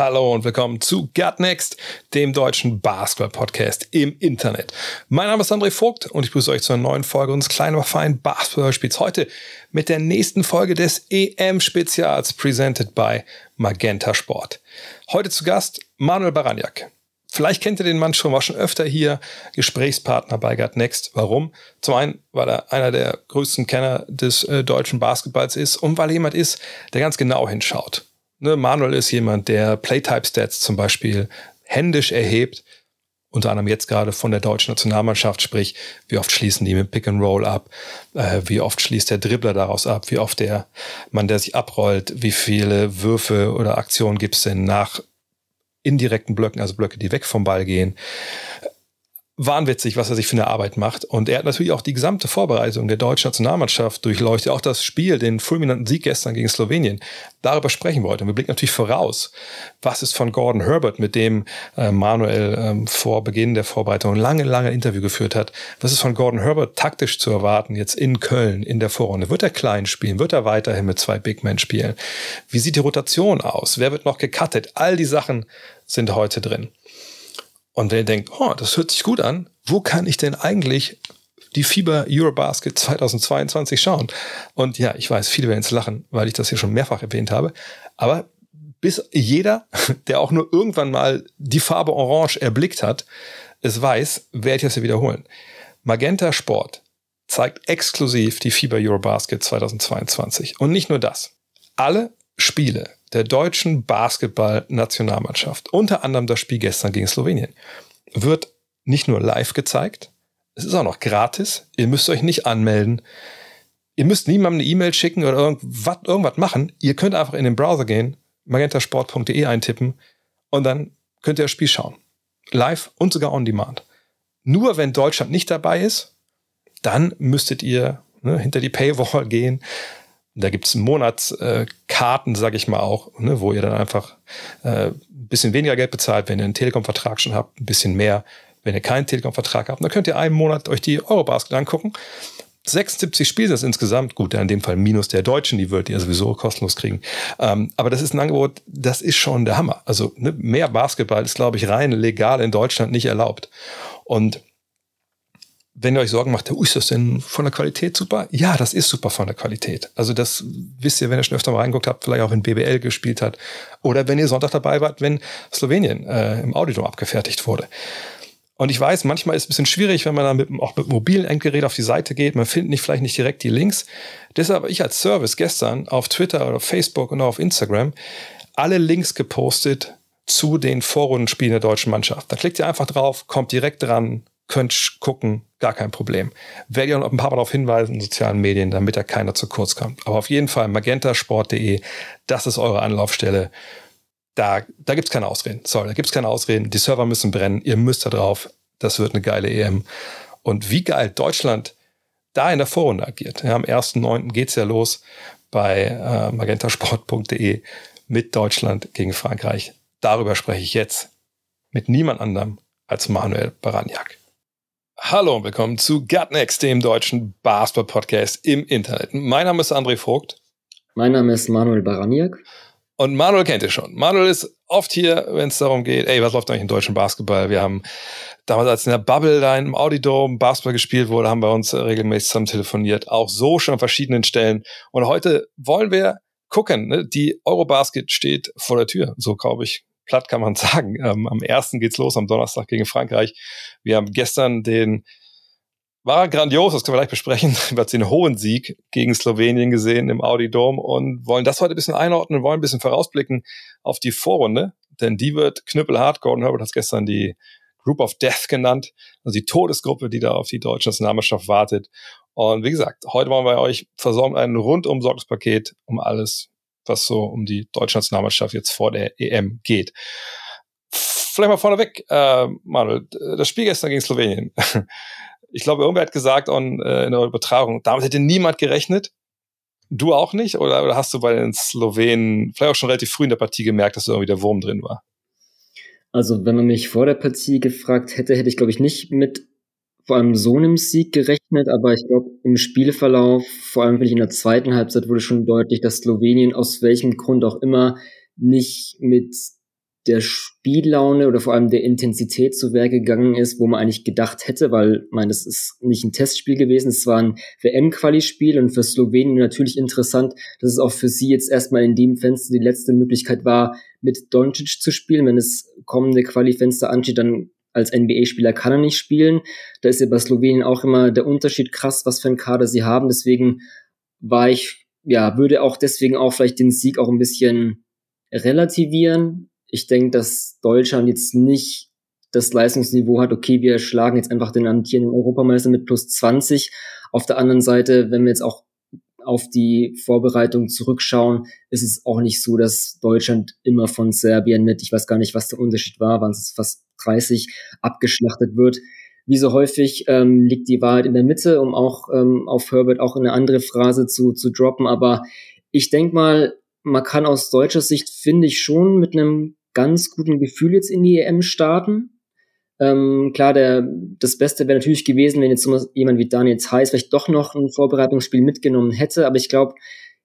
Hallo und willkommen zu Gut Next, dem deutschen Basketball-Podcast im Internet. Mein Name ist André Vogt und ich begrüße euch zu einer neuen Folge unseres kleinen, aber feinen Basketballspiels. Heute mit der nächsten Folge des EM-Spezials, presented by Magenta Sport. Heute zu Gast Manuel Baraniak. Vielleicht kennt ihr den Mann schon, war schon öfter hier Gesprächspartner bei Gut Next. Warum? Zum einen, weil er einer der größten Kenner des äh, deutschen Basketballs ist und weil er jemand ist, der ganz genau hinschaut. Ne, Manuel ist jemand, der Playtype-Stats zum Beispiel händisch erhebt, unter anderem jetzt gerade von der deutschen Nationalmannschaft, sprich, wie oft schließen die mit Pick and Roll ab, äh, wie oft schließt der Dribbler daraus ab, wie oft der Mann, der sich abrollt, wie viele Würfe oder Aktionen gibt es denn nach indirekten Blöcken, also Blöcke, die weg vom Ball gehen. Wahnwitzig, was er sich für eine Arbeit macht. Und er hat natürlich auch die gesamte Vorbereitung der deutschen Nationalmannschaft durchleuchtet, auch das Spiel, den fulminanten Sieg gestern gegen Slowenien. Darüber sprechen wir heute. Und wir blicken natürlich voraus. Was ist von Gordon Herbert, mit dem äh, Manuel ähm, vor Beginn der Vorbereitung lange, lange Interview geführt hat? Was ist von Gordon Herbert taktisch zu erwarten jetzt in Köln in der Vorrunde? Wird er klein spielen? Wird er weiterhin mit zwei Big Men spielen? Wie sieht die Rotation aus? Wer wird noch gecuttet? All die Sachen sind heute drin. Und wenn ihr denkt, oh, das hört sich gut an, wo kann ich denn eigentlich die FIBA Eurobasket 2022 schauen? Und ja, ich weiß, viele werden jetzt lachen, weil ich das hier schon mehrfach erwähnt habe. Aber bis jeder, der auch nur irgendwann mal die Farbe Orange erblickt hat, es weiß, werde ich das hier wiederholen. Magenta Sport zeigt exklusiv die FIBA Eurobasket 2022. Und nicht nur das. Alle Spiele der deutschen Basketball-Nationalmannschaft, unter anderem das Spiel gestern gegen Slowenien, wird nicht nur live gezeigt, es ist auch noch gratis. Ihr müsst euch nicht anmelden. Ihr müsst niemandem eine E-Mail schicken oder irgendwas, irgendwas machen. Ihr könnt einfach in den Browser gehen, magentasport.de eintippen und dann könnt ihr das Spiel schauen. Live und sogar on demand. Nur wenn Deutschland nicht dabei ist, dann müsstet ihr ne, hinter die Paywall gehen. Da gibt's Monatskarten, äh, sage ich mal auch, ne, wo ihr dann einfach äh, ein bisschen weniger Geld bezahlt, wenn ihr einen Telekom-Vertrag schon habt, ein bisschen mehr, wenn ihr keinen Telekom-Vertrag habt. Dann könnt ihr einen Monat euch die Eurobasket angucken. 76 Spiele sind insgesamt, gut, in dem Fall minus der Deutschen, die würdet ihr sowieso kostenlos kriegen. Ähm, aber das ist ein Angebot, das ist schon der Hammer. Also ne, mehr Basketball ist, glaube ich, rein legal in Deutschland nicht erlaubt. Und wenn ihr euch Sorgen macht, ist das denn von der Qualität super? Ja, das ist super von der Qualität. Also das wisst ihr, wenn ihr schon öfter mal reinguckt habt, vielleicht auch in BBL gespielt hat oder wenn ihr Sonntag dabei wart, wenn Slowenien äh, im Auditor abgefertigt wurde. Und ich weiß, manchmal ist es ein bisschen schwierig, wenn man dann mit, auch mit mobilen Endgerät auf die Seite geht. Man findet nicht, vielleicht nicht direkt die Links. Deshalb habe ich als Service gestern auf Twitter oder auf Facebook und auch auf Instagram alle Links gepostet zu den Vorrundenspielen der deutschen Mannschaft. Da klickt ihr einfach drauf, kommt direkt dran, könnt gucken, gar kein Problem. Werde ich auch noch ein paar Mal darauf hinweisen in sozialen Medien, damit da keiner zu kurz kommt. Aber auf jeden Fall magentasport.de, das ist eure Anlaufstelle. Da, da gibt's keine Ausreden. Sorry, da gibt's keine Ausreden. Die Server müssen brennen. Ihr müsst da drauf. Das wird eine geile EM. Und wie geil Deutschland da in der Vorrunde agiert. Ja, am 1.9. geht's ja los bei äh, magentasport.de mit Deutschland gegen Frankreich. Darüber spreche ich jetzt mit niemand anderem als Manuel Baraniak. Hallo und willkommen zu Gutnext, dem deutschen Basketball-Podcast im Internet. Mein Name ist André Vogt. Mein Name ist Manuel Baraniak. Und Manuel kennt ihr schon. Manuel ist oft hier, wenn es darum geht, ey, was läuft eigentlich im deutschen Basketball? Wir haben damals, als in der Bubble da im Audidome Basketball gespielt wurde, haben wir uns regelmäßig zusammen telefoniert. Auch so schon an verschiedenen Stellen. Und heute wollen wir gucken. Ne? Die Eurobasket steht vor der Tür. So, glaube ich, platt kann man sagen. Ähm, am ersten geht's los, am Donnerstag gegen Frankreich. Wir haben gestern den, war grandios, das können wir gleich besprechen, wir haben den hohen Sieg gegen Slowenien gesehen im Audi Dome und wollen das heute ein bisschen einordnen, wollen ein bisschen vorausblicken auf die Vorrunde, denn die wird knüppelhart. Gordon Herbert hat gestern die Group of Death genannt, also die Todesgruppe, die da auf die deutsche Nationalmannschaft wartet. Und wie gesagt, heute wollen wir euch versorgen ein rundum Sorgungspaket, um alles was so um die deutsche Nationalmannschaft jetzt vor der EM geht. vielleicht mal vorneweg, äh, Manuel, das Spiel gestern gegen Slowenien. ich glaube, irgendwer hat gesagt on, äh, in der Übertragung, damit hätte niemand gerechnet. Du auch nicht? Oder, oder hast du bei den Slowenen vielleicht auch schon relativ früh in der Partie gemerkt, dass irgendwie der Wurm drin war? Also, wenn man mich vor der Partie gefragt hätte, hätte ich, glaube ich, nicht mit vor allem so einem Sieg gerechnet, aber ich glaube, im Spielverlauf, vor allem in der zweiten Halbzeit, wurde schon deutlich, dass Slowenien aus welchem Grund auch immer nicht mit der Spiellaune oder vor allem der Intensität zu Werk gegangen ist, wo man eigentlich gedacht hätte, weil, ich meine, das ist nicht ein Testspiel gewesen, es war ein WM-Quali-Spiel und für Slowenien natürlich interessant, dass es auch für sie jetzt erstmal in dem Fenster die letzte Möglichkeit war, mit Doncic zu spielen. Wenn das kommende Quali-Fenster ansteht, dann als NBA-Spieler kann er nicht spielen. Da ist ja bei Slowenien auch immer der Unterschied krass, was für ein Kader sie haben. Deswegen war ich, ja, würde auch deswegen auch vielleicht den Sieg auch ein bisschen relativieren. Ich denke, dass Deutschland jetzt nicht das Leistungsniveau hat, okay, wir schlagen jetzt einfach den amtierenden Europameister mit plus 20. Auf der anderen Seite, wenn wir jetzt auch auf die Vorbereitung zurückschauen, ist es auch nicht so, dass Deutschland immer von Serbien mit, ich weiß gar nicht, was der Unterschied war, waren es fast 30, abgeschlachtet wird. Wie so häufig ähm, liegt die Wahrheit in der Mitte, um auch ähm, auf Herbert auch eine andere Phrase zu, zu droppen. Aber ich denke mal, man kann aus deutscher Sicht, finde ich, schon mit einem ganz guten Gefühl jetzt in die EM starten. Ähm, klar, der, das Beste wäre natürlich gewesen, wenn jetzt jemand wie Daniel Zeiss vielleicht doch noch ein Vorbereitungsspiel mitgenommen hätte, aber ich glaube,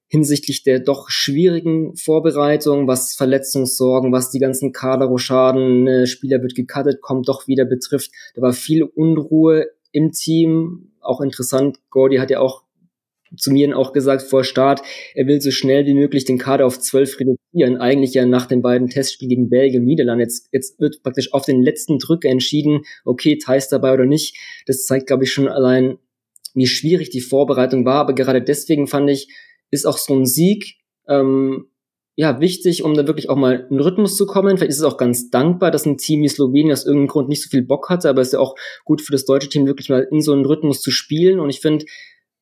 hinsichtlich der doch schwierigen Vorbereitung, was Verletzungssorgen, was die ganzen Kaderroschaden, äh, Spieler wird gecuttet, kommt doch wieder betrifft. Da war viel Unruhe im Team. Auch interessant, Gordy hat ja auch zu mir auch gesagt vor Start, er will so schnell wie möglich den Kader auf zwölf reduzieren. Eigentlich ja nach den beiden Testspielen gegen Belgien und Niederlande. Jetzt, jetzt wird praktisch auf den letzten Drücker entschieden, okay, Thais dabei oder nicht. Das zeigt, glaube ich, schon allein, wie schwierig die Vorbereitung war. Aber gerade deswegen fand ich, ist auch so ein Sieg ähm, ja wichtig, um da wirklich auch mal in Rhythmus zu kommen. Vielleicht ist es auch ganz dankbar, dass ein Team wie Slowenien aus irgendeinem Grund nicht so viel Bock hatte, aber es ist ja auch gut für das deutsche Team, wirklich mal in so einen Rhythmus zu spielen. Und ich finde,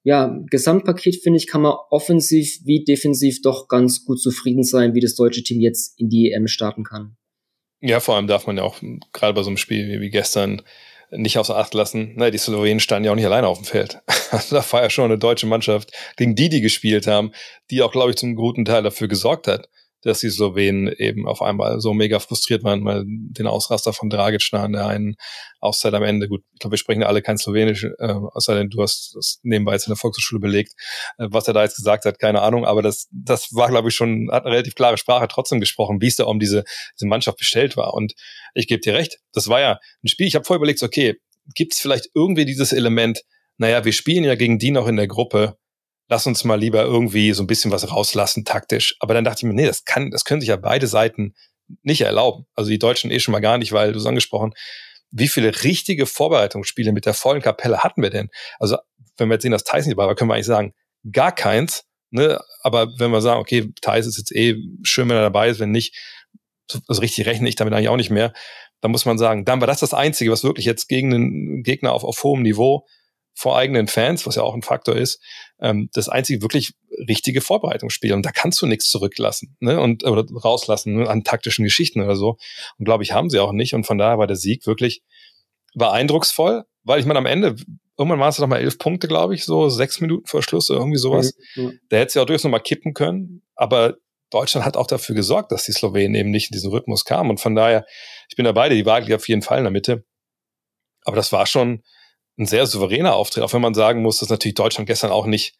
ja, Gesamtpaket finde ich, kann man offensiv wie defensiv doch ganz gut zufrieden sein, wie das deutsche Team jetzt in die EM starten kann. Ja, vor allem darf man ja auch gerade bei so einem Spiel wie gestern nicht außer Acht lassen. Na, die Slowenen standen ja auch nicht alleine auf dem Feld. Da war ja schon eine deutsche Mannschaft, gegen die die gespielt haben, die auch, glaube ich, zum guten Teil dafür gesorgt hat, dass die Slowenen eben auf einmal so mega frustriert waren, weil den Ausraster von Dragic nach der einen Auszeit am Ende, gut, ich glaube, wir sprechen alle kein Slowenisch, äh, außer denn du hast das nebenbei jetzt in der Volkshochschule belegt, äh, was er da jetzt gesagt hat, keine Ahnung, aber das, das war, glaube ich, schon, hat eine relativ klare Sprache trotzdem gesprochen, wie es da um diese, diese Mannschaft bestellt war. Und ich gebe dir recht, das war ja ein Spiel, ich habe vorher überlegt, okay, gibt es vielleicht irgendwie dieses Element, naja, wir spielen ja gegen die noch in der Gruppe, lass uns mal lieber irgendwie so ein bisschen was rauslassen taktisch. Aber dann dachte ich mir, nee, das kann, das können sich ja beide Seiten nicht erlauben. Also die Deutschen eh schon mal gar nicht, weil du es angesprochen, wie viele richtige Vorbereitungsspiele mit der vollen Kapelle hatten wir denn? Also wenn wir jetzt sehen, dass Tyson dabei war, können wir eigentlich sagen, gar keins. Ne? Aber wenn wir sagen, okay, Tyson ist jetzt eh schön, wenn er dabei ist, wenn nicht, also richtig rechne ich damit eigentlich auch nicht mehr, dann muss man sagen, dann war das das Einzige, was wirklich jetzt gegen einen Gegner auf, auf hohem Niveau vor eigenen Fans, was ja auch ein Faktor ist, ähm, das einzige wirklich richtige Vorbereitungsspiel. Und da kannst du nichts zurücklassen ne? und oder rauslassen ne? an taktischen Geschichten oder so. Und glaube ich, haben sie auch nicht. Und von daher war der Sieg wirklich war eindrucksvoll, weil ich meine, am Ende, irgendwann waren es noch mal elf Punkte, glaube ich, so sechs Minuten vor Schluss oder irgendwie sowas. Mhm. mhm. Da hätte sie auch durchaus noch mal kippen können. Aber Deutschland hat auch dafür gesorgt, dass die Slowenen eben nicht in diesen Rhythmus kamen. Und von daher, ich bin da beide, die Waage auf jeden Fall in der Mitte. Aber das war schon, ein sehr souveräner Auftritt, auch wenn man sagen muss, dass natürlich Deutschland gestern auch nicht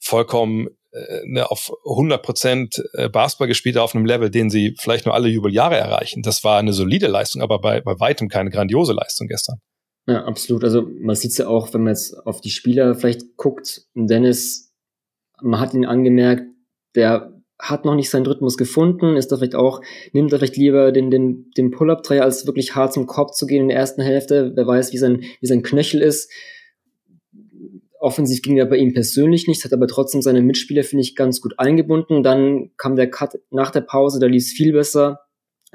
vollkommen äh, ne, auf 100 Prozent äh, Basketball gespielt auf einem Level, den sie vielleicht nur alle Jubeljahre erreichen. Das war eine solide Leistung, aber bei, bei weitem keine grandiose Leistung gestern. Ja, absolut. Also man sieht es ja auch, wenn man jetzt auf die Spieler vielleicht guckt. Dennis, man hat ihn angemerkt, der hat noch nicht seinen Rhythmus gefunden, ist da vielleicht auch, nimmt er vielleicht lieber den, den, den Pull-Up-Dreier, als wirklich hart zum Kopf zu gehen in der ersten Hälfte. Wer weiß, wie sein, wie sein Knöchel ist. Offensiv ging er bei ihm persönlich nichts, hat aber trotzdem seine Mitspieler, finde ich, ganz gut eingebunden. Dann kam der Cut nach der Pause, da lief es viel besser.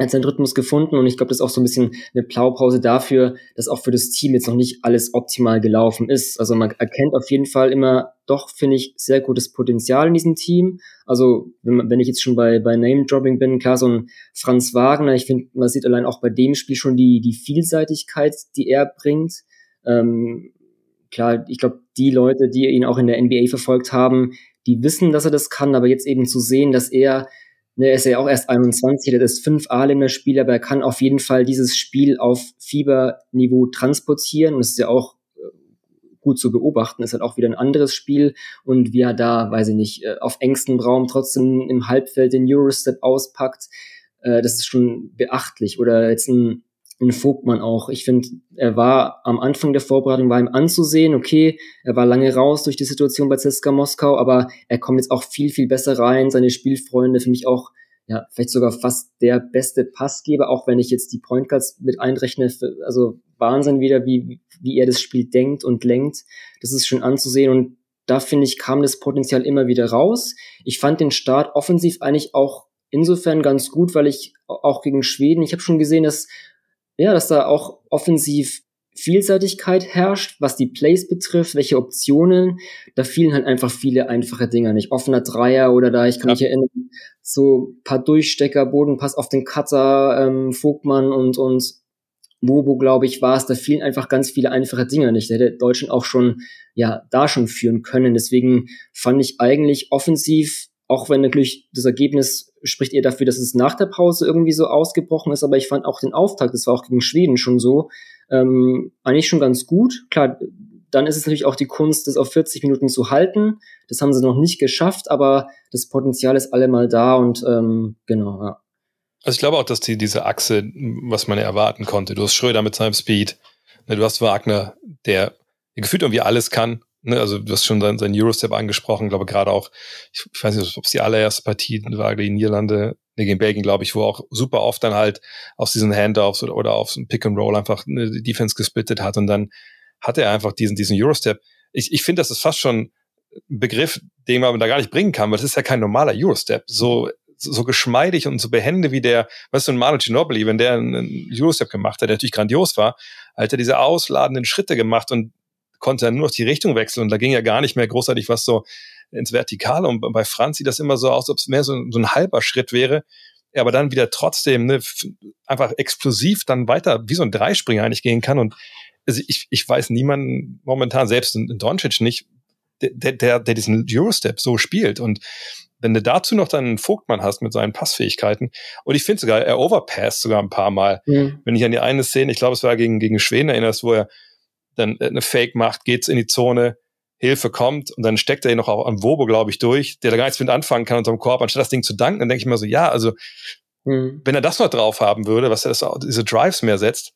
Hat seinen Rhythmus gefunden und ich glaube, das ist auch so ein bisschen eine Blaupause dafür, dass auch für das Team jetzt noch nicht alles optimal gelaufen ist. Also man erkennt auf jeden Fall immer doch, finde ich, sehr gutes Potenzial in diesem Team. Also wenn, wenn ich jetzt schon bei, bei Name-Dropping bin, klar, so ein Franz Wagner, ich finde, man sieht allein auch bei dem Spiel schon die, die Vielseitigkeit, die er bringt. Ähm, klar, ich glaube, die Leute, die ihn auch in der NBA verfolgt haben, die wissen, dass er das kann, aber jetzt eben zu sehen, dass er er ist ja auch erst 21, der ist fünf A-Länder-Spieler, aber er kann auf jeden Fall dieses Spiel auf Fieberniveau transportieren. Das ist ja auch äh, gut zu beobachten, ist halt auch wieder ein anderes Spiel. Und wie er da, weiß ich nicht, äh, auf engstem Raum trotzdem im Halbfeld den Eurostep auspackt, äh, das ist schon beachtlich. Oder jetzt ein, ein Vogtmann auch. Ich finde, er war am Anfang der Vorbereitung, war ihm anzusehen, okay, er war lange raus durch die Situation bei CSKA Moskau, aber er kommt jetzt auch viel, viel besser rein. Seine Spielfreunde für mich auch ja, vielleicht sogar fast der beste Passgeber, auch wenn ich jetzt die Point Guards mit einrechne. Also Wahnsinn wieder, wie, wie er das Spiel denkt und lenkt. Das ist schön anzusehen und da finde ich, kam das Potenzial immer wieder raus. Ich fand den Start offensiv eigentlich auch insofern ganz gut, weil ich auch gegen Schweden, ich habe schon gesehen, dass ja, dass da auch offensiv Vielseitigkeit herrscht, was die Plays betrifft, welche Optionen. Da fielen halt einfach viele einfache Dinger nicht. Offener Dreier oder da, ich kann ja. mich erinnern, so paar Durchstecker, Bodenpass auf den Cutter, ähm, Vogtmann und, und Mobo, glaube ich, war es. Da fielen einfach ganz viele einfache Dinger nicht. Da hätte Deutschland auch schon, ja, da schon führen können. Deswegen fand ich eigentlich offensiv, auch wenn natürlich das Ergebnis spricht eher dafür, dass es nach der Pause irgendwie so ausgebrochen ist, aber ich fand auch den Auftakt, das war auch gegen Schweden schon so, ähm, eigentlich schon ganz gut. Klar, dann ist es natürlich auch die Kunst, das auf 40 Minuten zu halten. Das haben sie noch nicht geschafft, aber das Potenzial ist allemal da und ähm, genau, ja. Also ich glaube auch, dass die, diese Achse, was man erwarten konnte, du hast Schröder mit seinem Speed, ne, du hast Wagner, der gefühlt irgendwie alles kann. Ne, also du hast schon seinen, Eurostep angesprochen, glaube gerade auch, ich, ich weiß nicht, ob es die allererste Partie war gegen Niederlande, ne, gegen Belgien, glaube ich, wo auch super oft dann halt aus diesen Handoffs oder, oder auf so Pick and Roll einfach eine Defense gesplittet hat und dann hatte er einfach diesen, diesen Eurostep. Ich, ich finde, das ist fast schon ein Begriff, den man da gar nicht bringen kann, weil das ist ja kein normaler Eurostep. So, so geschmeidig und so behende wie der, weißt du, ein Manu Ginobili, wenn der einen Eurostep gemacht hat, der natürlich grandios war, hat er diese ausladenden Schritte gemacht und konnte dann nur noch die Richtung wechseln und da ging ja gar nicht mehr großartig was so ins Vertikale und bei Franz sieht das immer so aus, ob es mehr so, so ein halber Schritt wäre, aber dann wieder trotzdem ne, einfach explosiv dann weiter wie so ein Dreispringer eigentlich gehen kann und also ich, ich weiß niemanden momentan, selbst in, in Doncic nicht, der, der, der diesen Eurostep so spielt. Und wenn du dazu noch dann einen Vogtmann hast mit seinen Passfähigkeiten, und ich finde sogar, er overpasst sogar ein paar Mal. Mhm. Wenn ich an die eine Szene, ich glaube, es war gegen, gegen Schweden erinnerst, wo er dann eine Fake macht, geht's in die Zone, Hilfe kommt und dann steckt er ihn noch auch am Wobo, glaube ich, durch, der da gar nichts mit anfangen kann unterm Korb, anstatt das Ding zu danken, dann denke ich mir so, ja, also mhm. wenn er das noch drauf haben würde, was er das, diese Drives mehr setzt,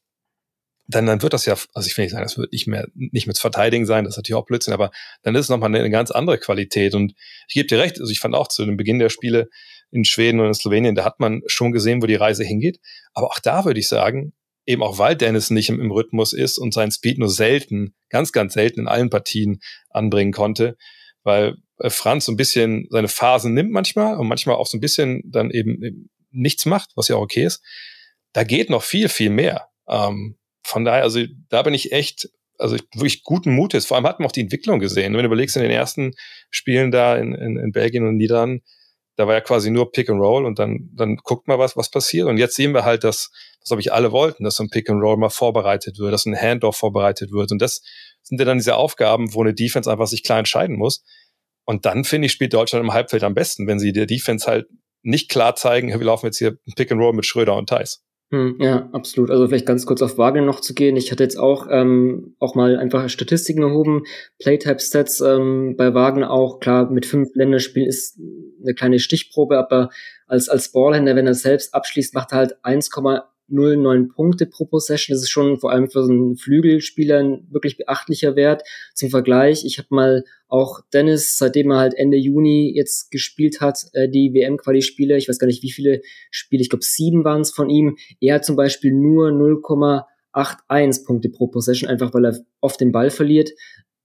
dann, dann wird das ja, also ich will nicht sagen, das wird nicht mehr, nicht mit Verteidigen sein, das ist natürlich auch Blödsinn, aber dann ist es nochmal eine, eine ganz andere Qualität. Und ich gebe dir recht, also ich fand auch zu dem Beginn der Spiele in Schweden und in Slowenien, da hat man schon gesehen, wo die Reise hingeht. Aber auch da würde ich sagen, eben auch weil Dennis nicht im, im Rhythmus ist und sein Speed nur selten, ganz, ganz selten in allen Partien anbringen konnte, weil äh, Franz so ein bisschen seine Phasen nimmt manchmal und manchmal auch so ein bisschen dann eben, nichts macht, was ja auch okay ist. Da geht noch viel, viel mehr. Ähm, von daher, also da bin ich echt, also wirklich guten Mutes. Vor allem hat man auch die Entwicklung gesehen. Wenn du überlegst, in den ersten Spielen da in, in, in Belgien und Niederlanden, da war ja quasi nur Pick and Roll und dann, dann guckt mal, was, was passiert. Und jetzt sehen wir halt, dass, was glaube ich alle wollten, dass so ein Pick and Roll mal vorbereitet wird, dass ein Handoff vorbereitet wird. Und das sind ja dann diese Aufgaben, wo eine Defense einfach sich klar entscheiden muss. Und dann, finde ich, spielt Deutschland im Halbfeld am besten, wenn sie der Defense halt nicht klar zeigen, wir laufen jetzt hier Pick and Roll mit Schröder und Thais. Hm, ja, absolut. Also vielleicht ganz kurz auf Wagner noch zu gehen. Ich hatte jetzt auch ähm, auch mal einfach Statistiken erhoben. Playtype-Stats ähm, bei Wagner auch. Klar, mit fünf Länderspielen ist eine kleine Stichprobe, aber als, als Ballhänder, wenn er selbst abschließt, macht er halt 1, 0,9 Punkte pro Possession. Das ist schon vor allem für so einen Flügelspieler ein wirklich beachtlicher Wert. Zum Vergleich, ich habe mal auch Dennis, seitdem er halt Ende Juni jetzt gespielt hat, äh, die WM-Quali-Spiele, ich weiß gar nicht, wie viele Spiele, ich glaube sieben waren es von ihm. Er hat zum Beispiel nur 0,81 Punkte pro Possession, einfach weil er oft den Ball verliert.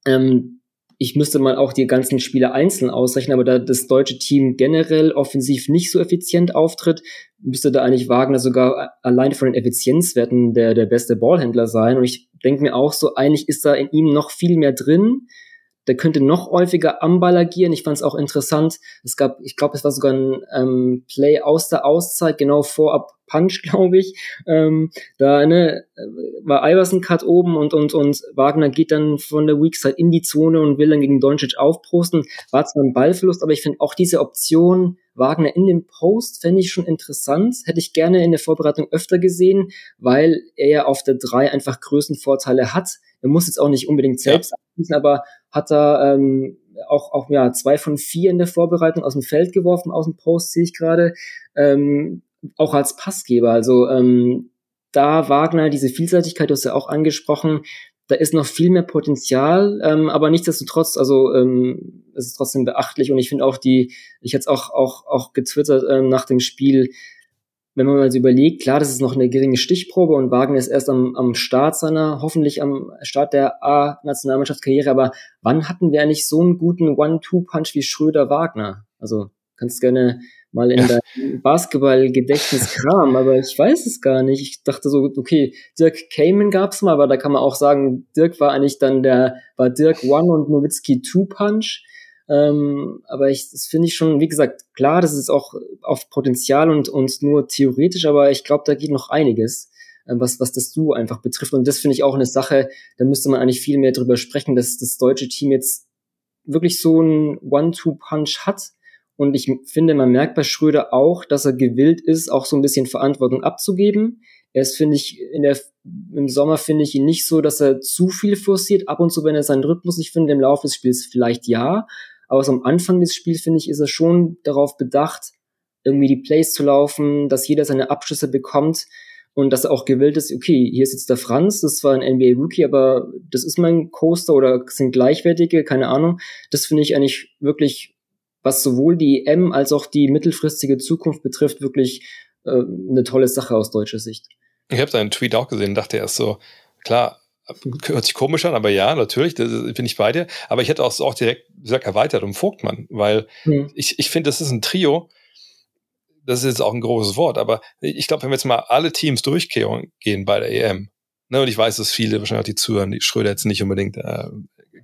Ähm, ich müsste mal auch die ganzen Spiele einzeln ausrechnen, aber da das deutsche Team generell offensiv nicht so effizient auftritt, müsste da eigentlich Wagner sogar allein von den Effizienzwerten der, der beste Ballhändler sein. Und ich denke mir auch so, eigentlich ist da in ihm noch viel mehr drin. Der könnte noch häufiger am Ball agieren. Ich fand es auch interessant. Es gab, ich glaube, es war sogar ein ähm, Play aus der Auszeit, genau vorab Punch, glaube ich. Ähm, da ne, war Iverson Cut oben und, und, und Wagner geht dann von der Weak Side in die Zone und will dann gegen Doncic aufposten. War zwar ein Ballverlust, aber ich finde auch diese Option Wagner in dem Post fände ich schon interessant. Hätte ich gerne in der Vorbereitung öfter gesehen, weil er ja auf der 3 einfach Größenvorteile hat. Er muss jetzt auch nicht unbedingt selbst ja. abschließen, aber hat er ähm, auch, auch ja, zwei von vier in der Vorbereitung aus dem Feld geworfen, aus dem Post sehe ich gerade. Ähm, auch als Passgeber. Also ähm, da Wagner, diese Vielseitigkeit, du hast ja auch angesprochen, da ist noch viel mehr Potenzial, ähm, aber nichtsdestotrotz, also ähm, es ist trotzdem beachtlich und ich finde auch die, ich hätte es auch, auch, auch getwittert ähm, nach dem Spiel, wenn man mal so überlegt, klar, das ist noch eine geringe Stichprobe und Wagner ist erst am, am Start seiner, hoffentlich am Start der A-Nationalmannschaftskarriere, aber wann hatten wir eigentlich so einen guten One-Two-Punch wie Schröder-Wagner? Also kannst gerne mal in ja. deinem Basketball-Gedächtnis kram, aber ich weiß es gar nicht. Ich dachte so, okay, Dirk Kamen gab's mal, aber da kann man auch sagen, Dirk war eigentlich dann der, war Dirk One und Nowitzki Two Punch. Ähm, aber ich, das finde ich schon, wie gesagt, klar, das ist auch auf Potenzial und, und nur theoretisch, aber ich glaube, da geht noch einiges, äh, was, was das Du einfach betrifft. Und das finde ich auch eine Sache, da müsste man eigentlich viel mehr drüber sprechen, dass das deutsche Team jetzt wirklich so einen One-Two-Punch hat, und ich finde, man merkt bei Schröder auch, dass er gewillt ist, auch so ein bisschen Verantwortung abzugeben. Er ist, finde ich, in der, im Sommer finde ich ihn nicht so, dass er zu viel forciert. Ab und zu, wenn er seinen Rhythmus nicht findet, im Laufe des Spiels vielleicht ja. Aber so am Anfang des Spiels, finde ich, ist er schon darauf bedacht, irgendwie die Plays zu laufen, dass jeder seine Abschlüsse bekommt und dass er auch gewillt ist, okay, hier ist jetzt der Franz, das war ein NBA Rookie, aber das ist mein Coaster oder sind gleichwertige, keine Ahnung. Das finde ich eigentlich wirklich was sowohl die EM als auch die mittelfristige Zukunft betrifft, wirklich äh, eine tolle Sache aus deutscher Sicht. Ich habe seinen Tweet auch gesehen, dachte erst so, klar, hört sich komisch an, aber ja, natürlich, bin ich bei dir. Aber ich hätte auch, auch direkt gesagt, erweitert um Vogtmann, weil hm. ich, ich finde, das ist ein Trio, das ist jetzt auch ein großes Wort, aber ich glaube, wenn wir jetzt mal alle Teams durchgehen bei der EM, ne, und ich weiß, dass viele wahrscheinlich auch die zuhören, die Schröder jetzt nicht unbedingt äh,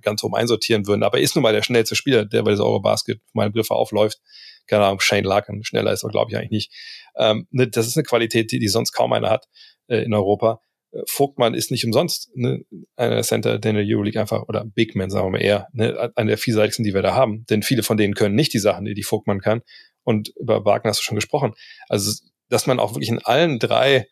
ganz oben einsortieren würden. Aber er ist nun mal der schnellste Spieler, der bei dieser Eurobasket meine Begriffe aufläuft. Keine Ahnung, Shane Larkin, schneller ist er, glaube ich, eigentlich nicht. Ähm, ne, das ist eine Qualität, die, die sonst kaum einer hat äh, in Europa. Äh, Vogtmann ist nicht umsonst ne, einer Center, der in der Euroleague einfach, oder Big Man, sagen wir mal eher, ne, einer der vielseitigsten, die wir da haben. Denn viele von denen können nicht die Sachen, die die Vogtmann kann. Und über Wagner hast du schon gesprochen. Also, dass man auch wirklich in allen drei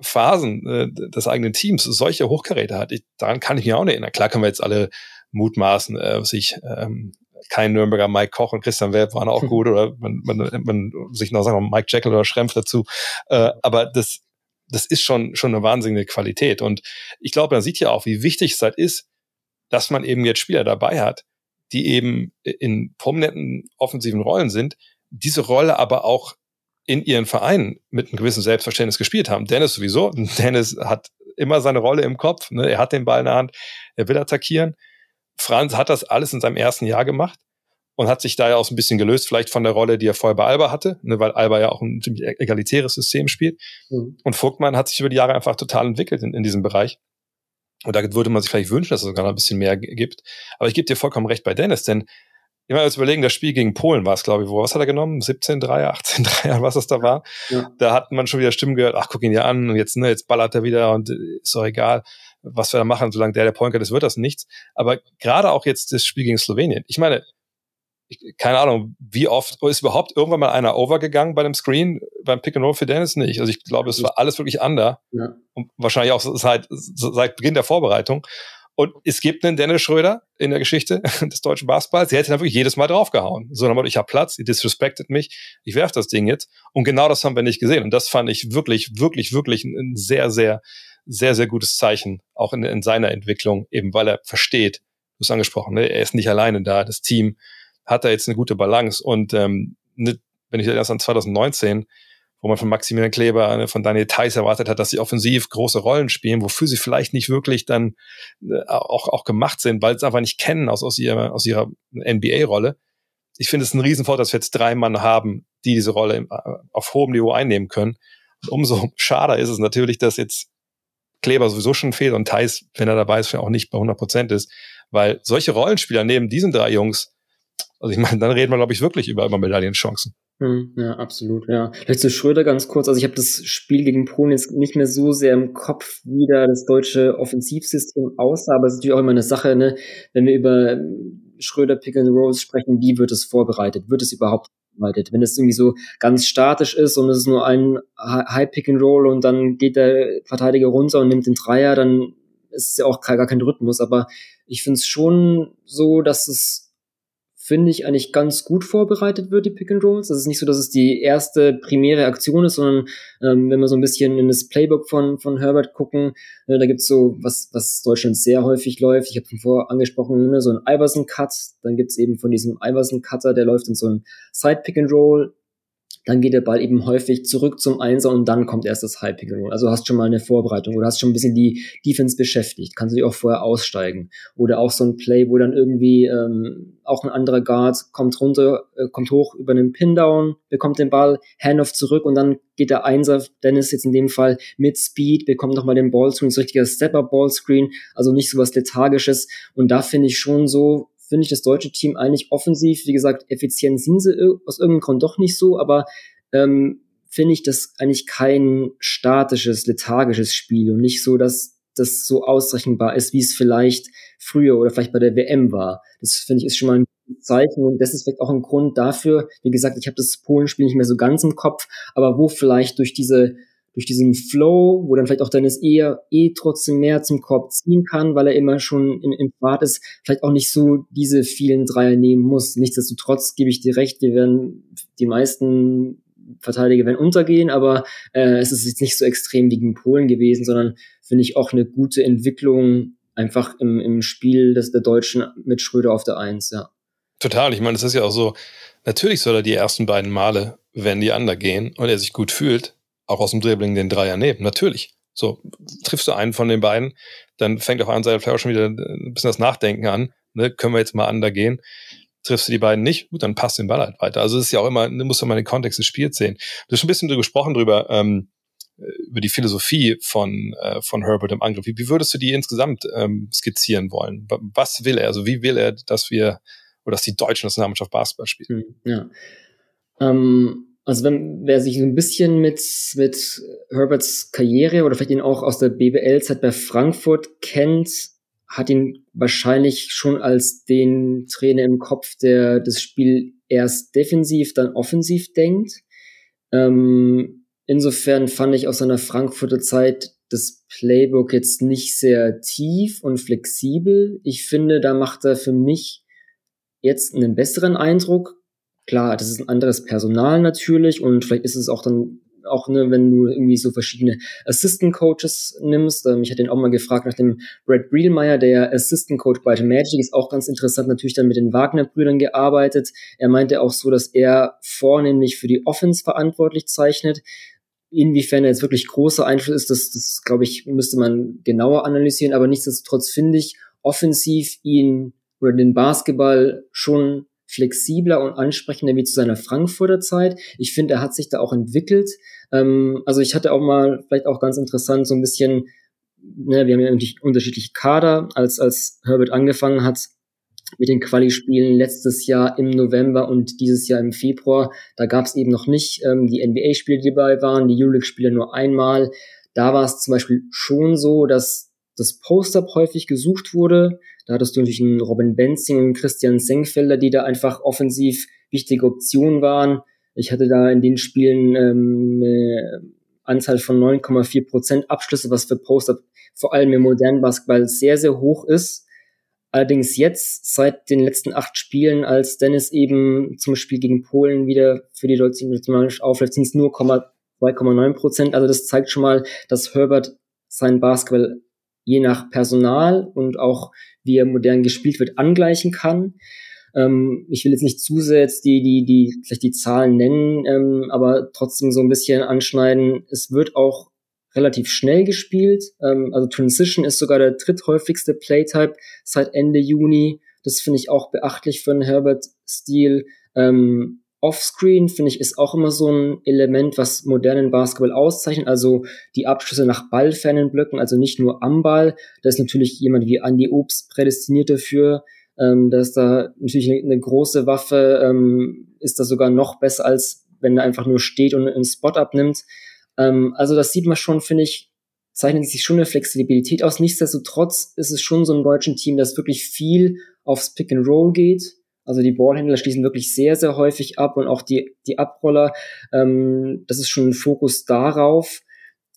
Phasen äh, des eigenen Teams solche Hochkaräter hat, ich, daran kann ich mich auch nicht erinnern. Klar können wir jetzt alle mutmaßen, äh, sich ähm, kein Nürnberger Mike Koch und Christian Welp waren auch gut oder man, man, man sich noch sagen Mike Jekyll oder Schrempf dazu. Äh, aber das, das ist schon, schon eine wahnsinnige Qualität. Und ich glaube, man sieht ja auch, wie wichtig es halt ist, dass man eben jetzt Spieler dabei hat, die eben in prominenten offensiven Rollen sind, diese Rolle aber auch in ihren Vereinen mit einem gewissen Selbstverständnis gespielt haben. Dennis sowieso. Dennis hat immer seine Rolle im Kopf. Ne? Er hat den Ball in der Hand. Er will attackieren. Franz hat das alles in seinem ersten Jahr gemacht und hat sich da ja auch so ein bisschen gelöst, vielleicht von der Rolle, die er vorher bei Alba hatte, ne, weil Alba ja auch ein ziemlich e-, egalitäres System spielt. Mhm. Und Vogtmann hat sich über die Jahre einfach total entwickelt in, in diesem Bereich. Und da würde man sich vielleicht wünschen, dass es sogar noch ein bisschen mehr gibt. Aber ich gebe dir vollkommen recht bei Dennis, denn ich meine, jetzt überlegen, das Spiel gegen Polen war es, glaube ich, wo, was hat er genommen? 17, 3, 18, 3, was das da war. Ja. Da hat man schon wieder Stimmen gehört, ach, guck ihn ja an, und jetzt, ne, jetzt ballert er wieder und ist doch egal was wir da machen, solange der der Point ist, wird das nichts. Aber gerade auch jetzt das Spiel gegen Slowenien. Ich meine, ich, keine Ahnung, wie oft ist überhaupt irgendwann mal einer overgegangen bei dem Screen, beim Pick and Roll für Dennis nicht. Also ich glaube, es war alles wirklich under. Ja. Und wahrscheinlich auch seit, seit Beginn der Vorbereitung. Und es gibt einen Dennis Schröder in der Geschichte des deutschen Basketballs, der hätte dann wirklich jedes Mal draufgehauen. So, dann ich habe Platz, ihr disrespected mich, ich werf das Ding jetzt. Und genau das haben wir nicht gesehen. Und das fand ich wirklich, wirklich, wirklich ein sehr, sehr sehr, sehr gutes Zeichen, auch in, in seiner Entwicklung, eben weil er versteht, du hast angesprochen, ne? er ist nicht alleine da, das Team hat da jetzt eine gute Balance und ähm, ne, wenn ich erst an 2019, wo man von Maximilian Kleber, äh, von Daniel Theiss erwartet hat, dass sie offensiv große Rollen spielen, wofür sie vielleicht nicht wirklich dann äh, auch, auch gemacht sind, weil sie es einfach nicht kennen aus, aus ihrer, aus ihrer NBA-Rolle. Ich finde es ein Riesenvorteil, dass wir jetzt drei Mann haben, die diese Rolle äh, auf hohem Niveau einnehmen können. Und umso schade ist es natürlich, dass jetzt Kleber sowieso schon fehlt und Theiss, wenn er dabei ist, auch nicht bei 100 Prozent ist, weil solche Rollenspieler neben diesen drei Jungs, also ich meine, dann reden wir, glaube ich, wirklich über, über Medaillenchancen. Hm, ja, absolut, ja. Vielleicht zu Schröder ganz kurz. Also ich habe das Spiel gegen Polen jetzt nicht mehr so sehr im Kopf, wie da das deutsche Offensivsystem aussah, aber es ist natürlich auch immer eine Sache, ne, wenn wir über Schröder Pick and Rolls sprechen, wie wird es vorbereitet? Wird es überhaupt vorbereitet? Wenn es irgendwie so ganz statisch ist und es ist nur ein High Pick and Roll und dann geht der Verteidiger runter und nimmt den Dreier, dann ist es ja auch gar kein Rhythmus. Aber ich finde es schon so, dass es finde ich, eigentlich ganz gut vorbereitet wird, die Pick and Rolls. Es ist nicht so, dass es die erste primäre Aktion ist, sondern ähm, wenn wir so ein bisschen in das Playbook von, von Herbert gucken, äh, da gibt's so, was, was Deutschland sehr häufig läuft. Ich habe vorher angesprochen, ne, so ein Iverson-Cut. Dann gibt's eben von diesem Iverson-Cutter, der läuft in so ein Side-Pick and Roll dann geht der Ball eben häufig zurück zum Einser und dann kommt erst das High Pick and Roll. Also hast schon mal eine Vorbereitung oder hast schon ein bisschen die Defense beschäftigt, kannst du dich auch vorher aussteigen. Oder auch so ein Play, wo dann irgendwie ähm, auch ein anderer Guard kommt runter, äh, kommt hoch über einen Pin-Down, bekommt den Ball, Handoff zurück und dann geht der Einser, Dennis jetzt in dem Fall mit Speed, bekommt nochmal den Ballscreen, so richtiger Step-Up-Ballscreen, also nicht so was Lethargisches. Und da finde ich schon so, finde ich das deutsche Team eigentlich offensiv. Wie gesagt, effizient sind sie aus irgendeinem Grund doch nicht so, aber ähm, finde ich das eigentlich kein statisches, lethargisches Spiel und nicht so, dass das so ausrechenbar ist, wie es vielleicht früher oder vielleicht bei der WM war. Das finde ich ist schon mal ein Zeichen und das ist vielleicht auch ein Grund dafür. Wie gesagt, ich habe das Polenspiel nicht mehr so ganz im Kopf, aber wo vielleicht durch diese durch diesen Flow, wo dann vielleicht auch Dennis eher eh trotzdem mehr zum Korb ziehen kann, weil er immer schon in, in Fahrt ist, vielleicht auch nicht so diese vielen Dreier nehmen muss. Nichtsdestotrotz gebe ich dir recht, wir werden die meisten Verteidiger werden untergehen, aber äh, es ist jetzt nicht so extrem wie gegen Polen gewesen, sondern finde ich auch eine gute Entwicklung einfach im, im Spiel des, der Deutschen mit Schröder auf der Eins, ja. Total, ich meine, es ist ja auch so, natürlich soll er die ersten beiden Male, wenn die undergehen und er sich gut fühlt, auch aus dem Dribbling den Dreier nehmen. Natürlich. So, triffst du einen von den beiden, dann fängt auf einer Seite vielleicht auch schon wieder ein bisschen das Nachdenken an. Ne? Können wir jetzt mal undergehen? Triffst du die beiden nicht, gut, dann passt den Ball halt weiter. Also es ist ja auch immer, du musst ja mal den Kontext des Spiels sehen. Du hast schon ein bisschen gesprochen drüber, ähm, über die Philosophie von, äh, von Herbert im Angriff. Wie, wie würdest du die insgesamt ähm, skizzieren wollen? Was will er? Also wie will er, dass wir oder dass die deutsche Nationalmannschaft Basketball spielen? Hm, ja. Ähm, also wenn wer sich so ein bisschen mit, mit Herberts Karriere oder vielleicht ihn auch aus der BBL-Zeit bei Frankfurt kennt, hat ihn wahrscheinlich schon als den Trainer im Kopf, der das Spiel erst defensiv, dann offensiv denkt. Ähm, insofern fand ich aus seiner Frankfurter Zeit das Playbook jetzt nicht sehr tief und flexibel. Ich finde, da macht er für mich jetzt einen besseren Eindruck. Klar, das ist ein anderes Personal natürlich und vielleicht ist es auch dann auch ne, wenn du irgendwie so verschiedene Assistant Coaches nimmst. Ähm, ich hatte ihn auch mal gefragt nach dem Brad Brielmeier, der Assistant Coach bei Magic ist auch ganz interessant, natürlich dann mit den Wagner-Brüdern gearbeitet. Er meinte auch so, dass er vornehmlich für die Offense verantwortlich zeichnet. Inwiefern er jetzt wirklich großer Einfluss ist, das, das glaube ich, müsste man genauer analysieren. Aber nichtsdestotrotz finde ich offensiv ihn oder den Basketball schon flexibler und ansprechender wie zu seiner Frankfurter Zeit. Ich finde, er hat sich da auch entwickelt. Ähm, also ich hatte auch mal, vielleicht auch ganz interessant, so ein bisschen, ne, wir haben ja unterschiedliche Kader, als, als Herbert angefangen hat, mit den Quali-Spielen letztes Jahr im November und dieses Jahr im Februar. Da gab es eben noch nicht ähm, die NBA-Spiele, die dabei waren, die Euroleague-Spiele nur einmal. Da war es zum Beispiel schon so, dass das Post-Up häufig gesucht wurde. Da hattest du natürlich einen Robin Benzing und Christian Senkfelder, die da einfach offensiv wichtige Optionen waren. Ich hatte da in den Spielen ähm, eine Anzahl von 9,4 Prozent Abschlüsse, was für Post-Up vor allem im modernen Basketball sehr, sehr hoch ist. Allerdings jetzt, seit den letzten acht Spielen, als Dennis eben zum Spiel gegen Polen wieder für die deutsche Nationalmannschaft aufläuft, sind es nur 2,9 Prozent. Also das zeigt schon mal, dass Herbert sein Basketball je nach Personal und auch wie er modern gespielt wird, angleichen kann. Ähm, ich will jetzt nicht zusätzlich die, die, die, vielleicht die Zahlen nennen, ähm, aber trotzdem so ein bisschen anschneiden. Es wird auch relativ schnell gespielt. Ähm, also Transition ist sogar der dritthäufigste Playtype seit Ende Juni. Das finde ich auch beachtlich für einen Herbert-Stil. Ähm, Offscreen, finde ich, ist auch immer so ein Element, was modernen Basketball auszeichnet. Also die Abschlüsse nach ballfernen Blöcken, also nicht nur am Ball. Da ist natürlich jemand wie Andy Obst prädestiniert dafür. Ähm, da ist da natürlich eine, eine große Waffe, ähm, ist da sogar noch besser, als wenn er einfach nur steht und einen Spot abnimmt. Ähm, also das sieht man schon, finde ich, zeichnet sich schon eine Flexibilität aus. Nichtsdestotrotz ist es schon so ein deutschen Team, das wirklich viel aufs Pick and Roll geht. Also die Ballhändler schließen wirklich sehr, sehr häufig ab und auch die, die Abroller, ähm, das ist schon ein Fokus darauf.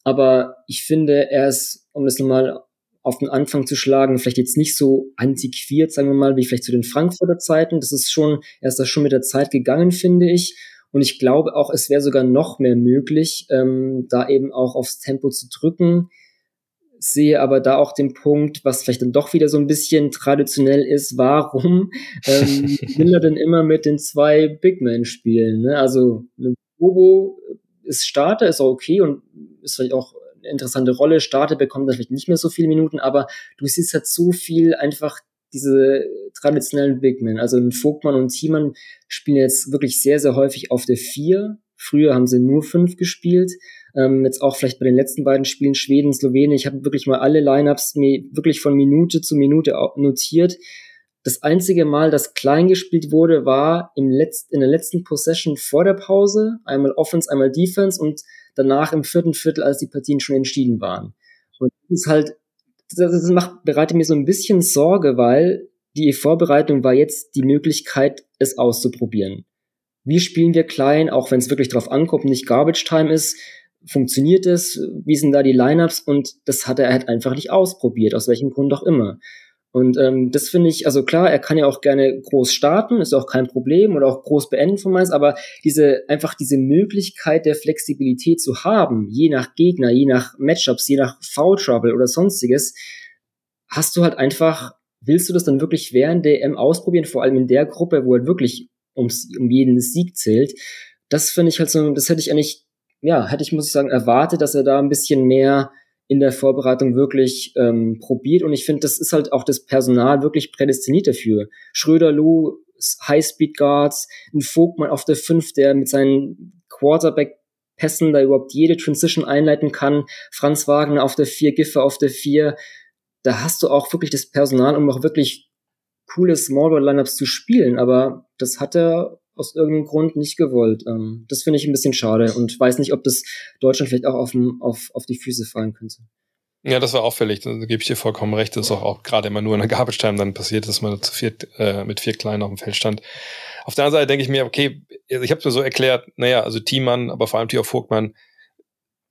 Aber ich finde, er ist, um das nochmal auf den Anfang zu schlagen, vielleicht jetzt nicht so antiquiert, sagen wir mal, wie vielleicht zu den Frankfurter Zeiten. Das ist schon, er ist da schon mit der Zeit gegangen, finde ich. Und ich glaube auch, es wäre sogar noch mehr möglich, ähm, da eben auch aufs Tempo zu drücken. Sehe aber da auch den Punkt, was vielleicht dann doch wieder so ein bisschen traditionell ist, warum ähm, will er denn immer mit den zwei Big Men spielen? Ne? Also Bobo ist Starter, ist auch okay und ist vielleicht auch eine interessante Rolle. Starter bekommt dann vielleicht nicht mehr so viele Minuten, aber du siehst halt so viel einfach diese traditionellen Big Men. Also Vogtmann und Thiemann spielen jetzt wirklich sehr, sehr häufig auf der vier. Früher haben sie nur fünf gespielt. Ähm, jetzt auch vielleicht bei den letzten beiden Spielen Schweden, Slowenien. Ich habe wirklich mal alle Lineups mir wirklich von Minute zu Minute notiert. Das einzige Mal, dass klein gespielt wurde, war im Letz in der letzten Possession vor der Pause. Einmal Offense, einmal Defense und danach im vierten Viertel, als die Partien schon entschieden waren. Und das ist halt das macht, bereitet mir so ein bisschen Sorge, weil die Vorbereitung war jetzt die Möglichkeit, es auszuprobieren. Wie spielen wir klein, auch wenn es wirklich drauf ankommt, nicht Garbage Time ist? Funktioniert es? Wie sind da die Lineups? Und das hat er halt einfach nicht ausprobiert, aus welchem Grund auch immer. Und ähm, das finde ich, also klar, er kann ja auch gerne groß starten, ist auch kein Problem, oder auch groß beenden von meins, aber diese, einfach diese Möglichkeit der Flexibilität zu haben, je nach Gegner, je nach Matchups, je nach Foul Trouble oder sonstiges, hast du halt einfach, willst du das dann wirklich während der M ausprobieren, vor allem in der Gruppe, wo er wirklich ums, um jeden Sieg zählt. Das finde ich halt so, das hätte ich eigentlich, ja, hätte ich, muss ich sagen, erwartet, dass er da ein bisschen mehr in der Vorbereitung wirklich ähm, probiert. Und ich finde, das ist halt auch das Personal wirklich prädestiniert dafür. Schröder, Lou, High-Speed Guards, ein Vogtmann auf der 5, der mit seinen Quarterback-Pässen da überhaupt jede Transition einleiten kann. Franz Wagner auf der 4, Giffer auf der 4. Da hast du auch wirklich das Personal, um auch wirklich coole Smallball-Lineups zu spielen. Aber das hat er aus irgendeinem Grund nicht gewollt. Ähm, das finde ich ein bisschen schade und weiß nicht, ob das Deutschland vielleicht auch auf, auf, auf die Füße fallen könnte. Ja, das war auffällig. Da gebe ich dir vollkommen recht. Das ist auch, auch gerade immer nur in der Garbage dann passiert, dass man zu viert, äh, mit vier Kleinen auf dem Feld stand. Auf der anderen Seite denke ich mir, okay, ich habe es mir so erklärt, naja, also Thiemann, aber vor allem Theo Vogtmann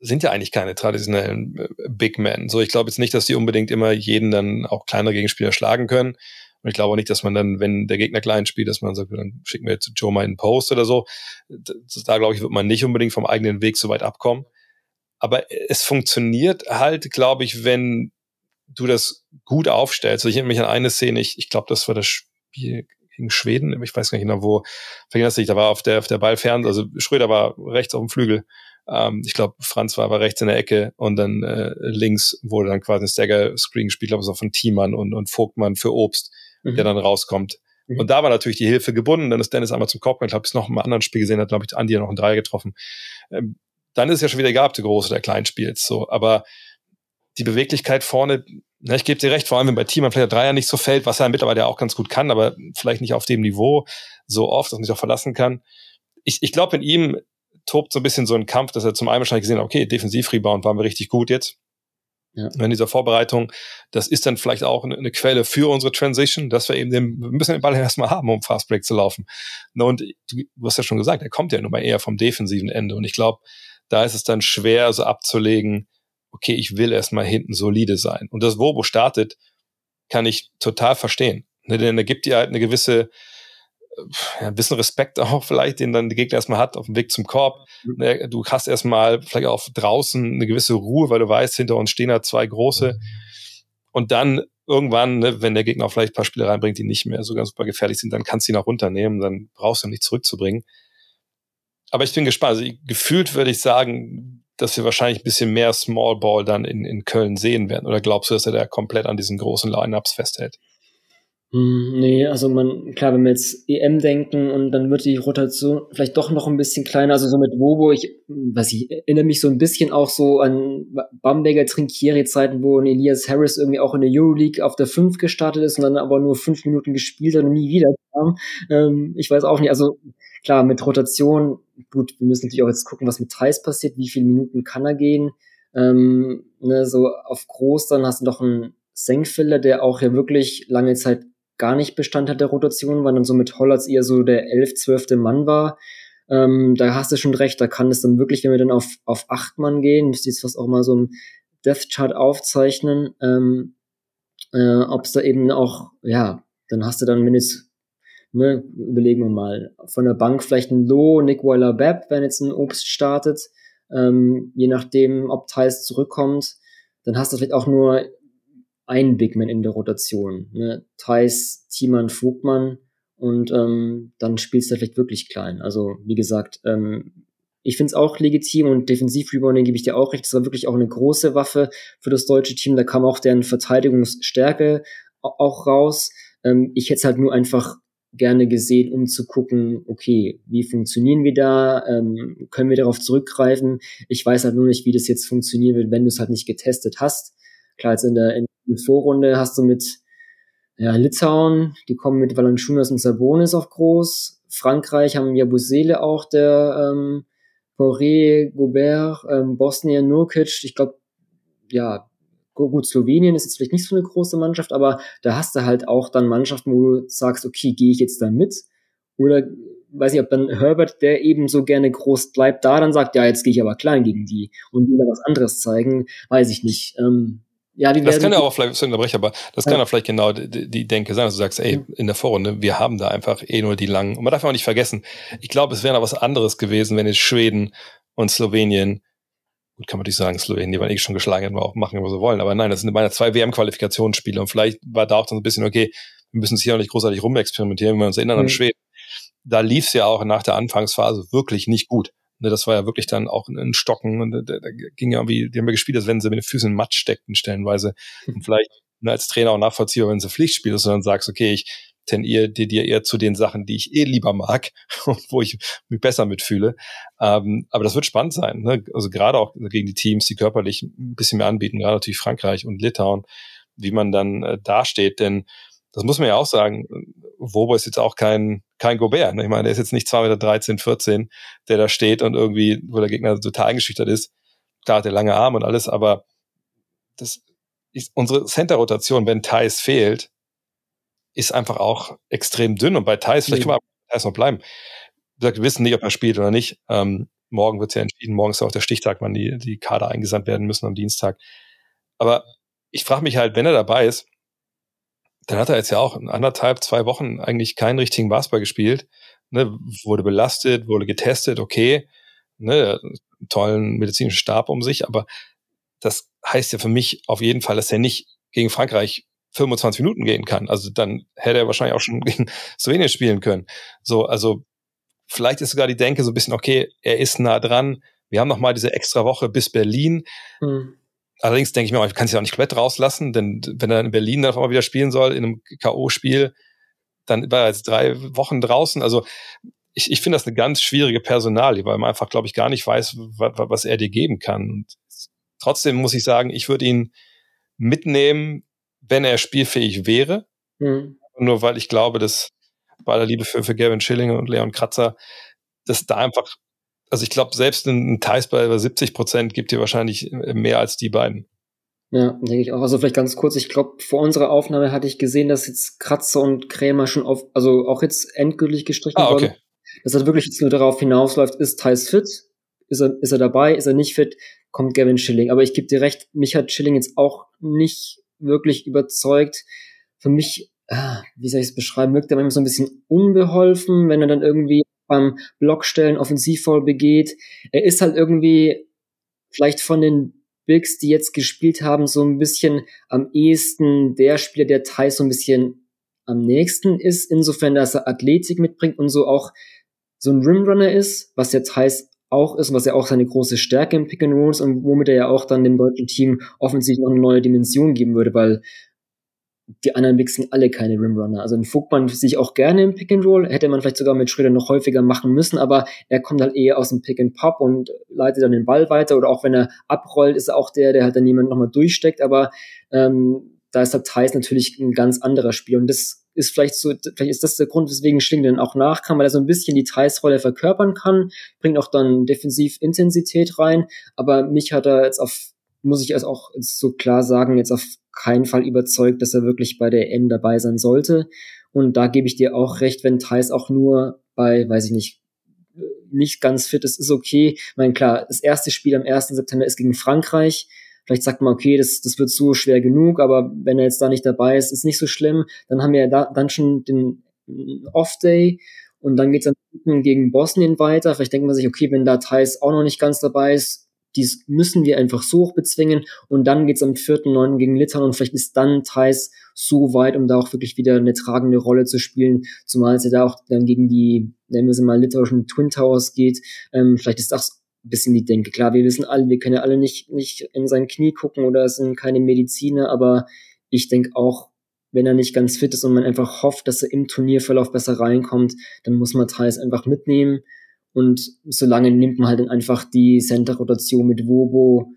sind ja eigentlich keine traditionellen äh, Big Men. So, ich glaube jetzt nicht, dass die unbedingt immer jeden dann auch kleinere Gegenspieler schlagen können. Und ich glaube auch nicht, dass man dann, wenn der Gegner klein spielt, dass man sagt, dann schicken wir jetzt Joe mal einen Post oder so. Da glaube ich, wird man nicht unbedingt vom eigenen Weg so weit abkommen. Aber es funktioniert halt, glaube ich, wenn du das gut aufstellst. Also ich erinnere mich an eine Szene, ich, ich glaube, das war das Spiel gegen Schweden, ich weiß gar nicht genau, wo, vergiss nicht, da war auf der, auf der Ball fern, also Schröder war rechts auf dem Flügel. Ähm, ich glaube, Franz war aber rechts in der Ecke und dann äh, links wurde dann quasi ein Stagger-Screen gespielt, glaube ich, so von Thiemann und, und Vogtmann für Obst mhm. der dann rauskommt. Mhm. Und da war natürlich die Hilfe gebunden. Dann ist Dennis einmal zum Korb, ich glaube, es noch im anderen Spiel gesehen hat, glaube ich, Andi noch einen Dreier getroffen. Ähm, dann ist es ja schon wieder egal, ob du groß oder klein spielst. So, aber die Beweglichkeit vorne, na, ich gebe dir recht, vor allem wenn bei Team vielleicht der Dreier nicht so fällt, was er mittlerweile auch ganz gut kann, aber vielleicht nicht auf dem Niveau so oft, dass man sich auch verlassen kann. Ich, ich glaube, in ihm tobt so ein bisschen so ein Kampf, dass er zum einen wahrscheinlich gesehen hat, okay, Defensiv-Rebound waren wir richtig gut jetzt. Ja. In dieser Vorbereitung, das ist dann vielleicht auch eine, Quelle für unsere Transition, dass wir eben den, wir müssen den Ball erstmal haben, um Fastbreak zu laufen. Und du, du hast ja schon gesagt, er kommt ja nun mal eher vom defensiven Ende. Und ich glaube, da ist es dann schwer, so abzulegen, okay, ich will erstmal hinten solide sein. Und das Wobo startet, kann ich total verstehen. Ne, denn er gibt dir halt eine gewisse, ja, ein bisschen Respekt auch vielleicht, den dann der Gegner erstmal hat auf dem Weg zum Korb. Mhm. Ne, du hast erstmal vielleicht auch draußen eine gewisse Ruhe, weil du weißt, hinter uns stehen da zwei große. Und dann irgendwann, ne, wenn der Gegner auch vielleicht ein paar Spiele reinbringt, die nicht mehr so ganz super gefährlich sind, dann kannst du ihn auch runternehmen, dann brauchst du ihn nicht zurückzubringen. Aber ich bin gespannt. Also gefühlt würde ich sagen, dass wir wahrscheinlich ein bisschen mehr Small Ball dann in, in Köln sehen werden. Oder glaubst du, dass er da komplett an diesen großen Lineups festhält? Hm, nee, also man, klar, wenn wir jetzt EM denken und dann wird die Rotation vielleicht doch noch ein bisschen kleiner, also so mit Wobo, ich, was ich erinnere mich so ein bisschen auch so an Bamberger Trinkieri-Zeiten, wo Elias Harris irgendwie auch in der Euroleague auf der 5 gestartet ist und dann aber nur fünf Minuten gespielt hat und nie wieder kam. Ähm, ich weiß auch nicht, also klar, mit Rotation, gut, wir müssen natürlich auch jetzt gucken, was mit Thais passiert, wie viele Minuten kann er gehen. Ähm, ne, so auf groß, dann hast du doch einen Senkfiller, der auch ja wirklich lange Zeit gar nicht Bestandteil der Rotation, weil dann so mit Hollatz eher so der elf, zwölfte Mann war. Ähm, da hast du schon recht, da kann es dann wirklich, wenn wir dann auf, auf acht Mann gehen, müsste jetzt fast auch mal so ein Death Chart aufzeichnen, ähm, äh, ob es da eben auch, ja, dann hast du dann, wenn jetzt, ne, überlegen wir mal, von der Bank vielleicht ein Low, Nick Weiler Bepp, wenn jetzt ein Obst startet, ähm, je nachdem, ob Thais zurückkommt, dann hast du vielleicht auch nur ein Big Man in der Rotation. Ne? Thais, Thiemann, Vogtmann und ähm, dann spielst du vielleicht wirklich klein. Also wie gesagt, ähm, ich finde es auch legitim und Defensivrebounding gebe ich dir auch recht. Das war wirklich auch eine große Waffe für das deutsche Team. Da kam auch deren Verteidigungsstärke auch raus. Ähm, ich hätte es halt nur einfach gerne gesehen, um zu gucken, okay, wie funktionieren wir da? Ähm, können wir darauf zurückgreifen? Ich weiß halt nur nicht, wie das jetzt funktionieren wird, wenn du es halt nicht getestet hast. Klar, jetzt in der, in der Vorrunde hast du mit ja, Litauen, die kommen mit Valanciunas und Sabonis auf groß. Frankreich haben ja Busele auch, der ähm, Poré, Gobert, ähm, Bosnien, Nurkic. Ich glaube, ja, gut, Slowenien ist jetzt vielleicht nicht so eine große Mannschaft, aber da hast du halt auch dann Mannschaften, wo du sagst, okay, gehe ich jetzt da mit? Oder weiß ich, ob dann Herbert, der eben so gerne groß bleibt, da dann sagt, ja, jetzt gehe ich aber klein gegen die und will da was anderes zeigen, weiß ich nicht. Ähm, ja, die das kann ja auch vielleicht, sorry, aber das ja. kann ja vielleicht genau die, die Denke sein, dass du sagst, ey, in der Vorrunde, wir haben da einfach eh nur die langen. Und man darf auch nicht vergessen, ich glaube, es wäre noch was anderes gewesen, wenn jetzt Schweden und Slowenien, gut, kann man nicht sagen, Slowenien, die waren eh schon geschlagen, hätten wir auch machen, was sie wollen. Aber nein, das sind meine zwei WM-Qualifikationsspiele. Und vielleicht war da auch dann so ein bisschen, okay, wir müssen es hier noch nicht großartig rumexperimentieren, wenn wir uns erinnern mhm. an Schweden. Da lief es ja auch nach der Anfangsphase wirklich nicht gut. Ne, das war ja wirklich dann auch ein Stocken und da, da ging ja irgendwie, die haben ja gespielt, als wenn sie mit den Füßen in Matsch steckten stellenweise. Und vielleicht ne, als Trainer auch nachvollziehbar, wenn sie Pflichtspiel ist, sondern sagst, okay, ich tendiere dir, dir eher zu den Sachen, die ich eh lieber mag und wo ich mich besser mitfühle. Ähm, aber das wird spannend sein. Ne? Also gerade auch gegen die Teams, die körperlich ein bisschen mehr anbieten, gerade natürlich Frankreich und Litauen, wie man dann äh, dasteht. Denn das muss man ja auch sagen, Wobo ist jetzt auch kein, kein Gobert. Ne? Ich meine, der ist jetzt nicht 2,13 Meter, 13, 14, der da steht und irgendwie, wo der Gegner total eingeschüchtert ist. Klar hat er lange Arme und alles, aber das ist unsere Center-Rotation, wenn Thais fehlt, ist einfach auch extrem dünn. Und bei Thais, vielleicht können wir bei Thais noch bleiben. Wie gesagt, wir wissen nicht, ob er spielt oder nicht. Ähm, morgen wird es ja entschieden. Morgen ist ja auch der Stichtag, wann die, die Kader eingesandt werden müssen am Dienstag. Aber ich frage mich halt, wenn er dabei ist, dann hat er jetzt ja auch in anderthalb, zwei Wochen eigentlich keinen richtigen Basketball gespielt. Ne, wurde belastet, wurde getestet, okay, ne, tollen medizinischen Stab um sich, aber das heißt ja für mich auf jeden Fall, dass er nicht gegen Frankreich 25 Minuten gehen kann. Also dann hätte er wahrscheinlich auch schon gegen Slowenien spielen können. So, also vielleicht ist sogar die Denke so ein bisschen, okay, er ist nah dran. Wir haben noch mal diese extra Woche bis Berlin. Mhm. Allerdings denke ich mir, ich kann es ja auch nicht komplett rauslassen, denn wenn er in Berlin dann auch mal wieder spielen soll, in einem K.O.-Spiel, dann war er jetzt drei Wochen draußen. Also ich, ich finde das eine ganz schwierige Personalie, weil man einfach, glaube ich, gar nicht weiß, was, was er dir geben kann. Und trotzdem muss ich sagen, ich würde ihn mitnehmen, wenn er spielfähig wäre. Mhm. Nur weil ich glaube, dass bei aller Liebe für, für Gavin Schilling und Leon Kratzer, dass da einfach also ich glaube, selbst ein, ein Thais bei über 70 Prozent gibt dir wahrscheinlich äh, mehr als die beiden. Ja, denke ich auch. Also vielleicht ganz kurz, ich glaube, vor unserer Aufnahme hatte ich gesehen, dass jetzt Kratzer und Krämer schon auf, also auch jetzt endgültig gestrichen ah, okay. wurden. Dass er wirklich jetzt nur darauf hinausläuft, ist Thais fit? Ist er, ist er dabei? Ist er nicht fit? Kommt Gavin Schilling. Aber ich gebe dir recht, mich hat Schilling jetzt auch nicht wirklich überzeugt. Für mich, ah, wie soll ich es beschreiben, wirkt er manchmal so ein bisschen unbeholfen, wenn er dann irgendwie beim Blockstellen Offensivfoul begeht. Er ist halt irgendwie vielleicht von den Bigs, die jetzt gespielt haben, so ein bisschen am ehesten der Spieler, der Thais so ein bisschen am nächsten ist, insofern, dass er Athletik mitbringt und so auch so ein Rimrunner ist, was der Thais auch ist, was ja auch seine große Stärke im Pick and Rolls und womit er ja auch dann dem deutschen Team offensichtlich noch eine neue Dimension geben würde, weil die anderen sind alle keine Rimrunner. Also ein Vogtmann sich auch gerne im Pick and Roll, hätte man vielleicht sogar mit Schröder noch häufiger machen müssen, aber er kommt halt eher aus dem Pick and Pop und leitet dann den Ball weiter oder auch wenn er abrollt, ist er auch der, der halt dann jemand nochmal durchsteckt, aber ähm, da ist der Thais natürlich ein ganz anderer Spiel und das ist vielleicht so, vielleicht ist das der Grund, weswegen Schling dann auch nachkam, weil er so ein bisschen die Thais-Rolle verkörpern kann, bringt auch dann defensiv Intensität rein, aber mich hat er jetzt auf, muss ich also auch so klar sagen, jetzt auf keinen Fall überzeugt, dass er wirklich bei der EM dabei sein sollte. Und da gebe ich dir auch recht, wenn Thais auch nur bei, weiß ich nicht, nicht ganz fit ist, ist okay. Ich meine, klar, das erste Spiel am 1. September ist gegen Frankreich. Vielleicht sagt man, okay, das, das wird so schwer genug, aber wenn er jetzt da nicht dabei ist, ist nicht so schlimm. Dann haben wir ja da, dann schon den Off-Day und dann geht's dann gegen Bosnien weiter. Vielleicht denkt man sich, okay, wenn da Thais auch noch nicht ganz dabei ist, dies müssen wir einfach so hoch bezwingen und dann geht's am 4.9. gegen Litauen und vielleicht ist dann Thais so weit, um da auch wirklich wieder eine tragende Rolle zu spielen, zumal es ja da auch dann gegen die, nennen wir sie mal, litauischen Twin Towers geht. Ähm, vielleicht ist das ein bisschen die Denke. Klar, wir wissen alle, wir können ja alle nicht, nicht in sein Knie gucken oder es sind keine Mediziner, aber ich denke auch, wenn er nicht ganz fit ist und man einfach hofft, dass er im Turnierverlauf besser reinkommt, dann muss man Thais einfach mitnehmen. Und solange nimmt man halt dann einfach die Center-Rotation mit Wobo,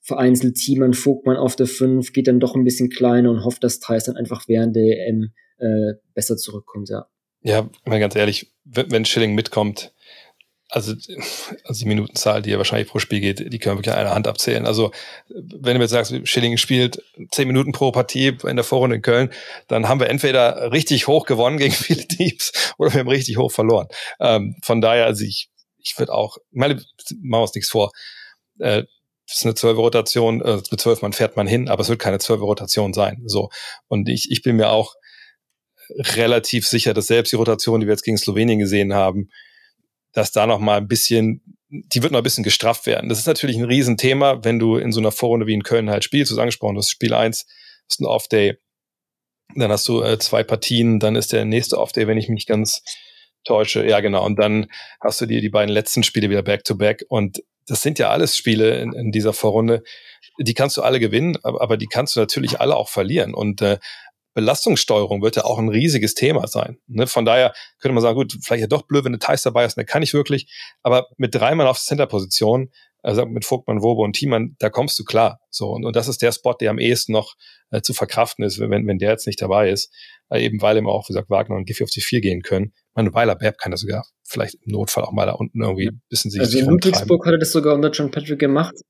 vereinzelt Thiemann, Vogtmann auf der 5, geht dann doch ein bisschen kleiner und hofft, dass Thais dann einfach während der EM äh, besser zurückkommt, ja. Ja, mal ganz ehrlich, wenn, wenn Schilling mitkommt, also, also die Minutenzahl, die er wahrscheinlich pro Spiel geht, die können wir wirklich an einer Hand abzählen. Also, wenn du jetzt sagst, Schilling spielt zehn Minuten pro Partie in der Vorrunde in Köln, dann haben wir entweder richtig hoch gewonnen gegen viele Teams oder wir haben richtig hoch verloren. Ähm, von daher, also ich, ich würde auch, meine, machen wir uns nichts vor. Äh, ist eine zwölf Rotation, äh, mit zwölf Mann fährt man hin, aber es wird keine zwölf Rotation sein. So. Und ich, ich bin mir auch relativ sicher, dass selbst die Rotation, die wir jetzt gegen Slowenien gesehen haben, dass da noch mal ein bisschen, die wird noch ein bisschen gestrafft werden. Das ist natürlich ein Riesenthema, wenn du in so einer Vorrunde wie in Köln halt spielst, du hast angesprochen, das Spiel eins ist ein Off-Day, dann hast du äh, zwei Partien, dann ist der nächste Off-Day, wenn ich mich ganz täusche, ja genau, und dann hast du dir die beiden letzten Spiele wieder Back-to-Back. -back und das sind ja alles Spiele in, in dieser Vorrunde, die kannst du alle gewinnen, aber, die kannst du natürlich alle auch verlieren. Und äh, Belastungssteuerung wird ja auch ein riesiges Thema sein. Ne? Von daher könnte man sagen, gut, vielleicht ja doch blöd, wenn eine Thais dabei ist, der kann ich wirklich, aber mit drei Mann auf Center-Position, also mit Vogtmann, Wobo und Thiemann, da kommst du klar. So, und, und das ist der Spot, der am ehesten noch äh, zu verkraften ist, wenn, wenn der jetzt nicht dabei ist. Äh, eben weil ihm auch, wie gesagt, Wagner und Giffy auf die vier gehen können. Meine Weiler Berb kann das sogar vielleicht im Notfall auch mal da unten irgendwie ein bisschen sich Also in Ludwigsburg hatte das sogar unter John Patrick gemacht. Das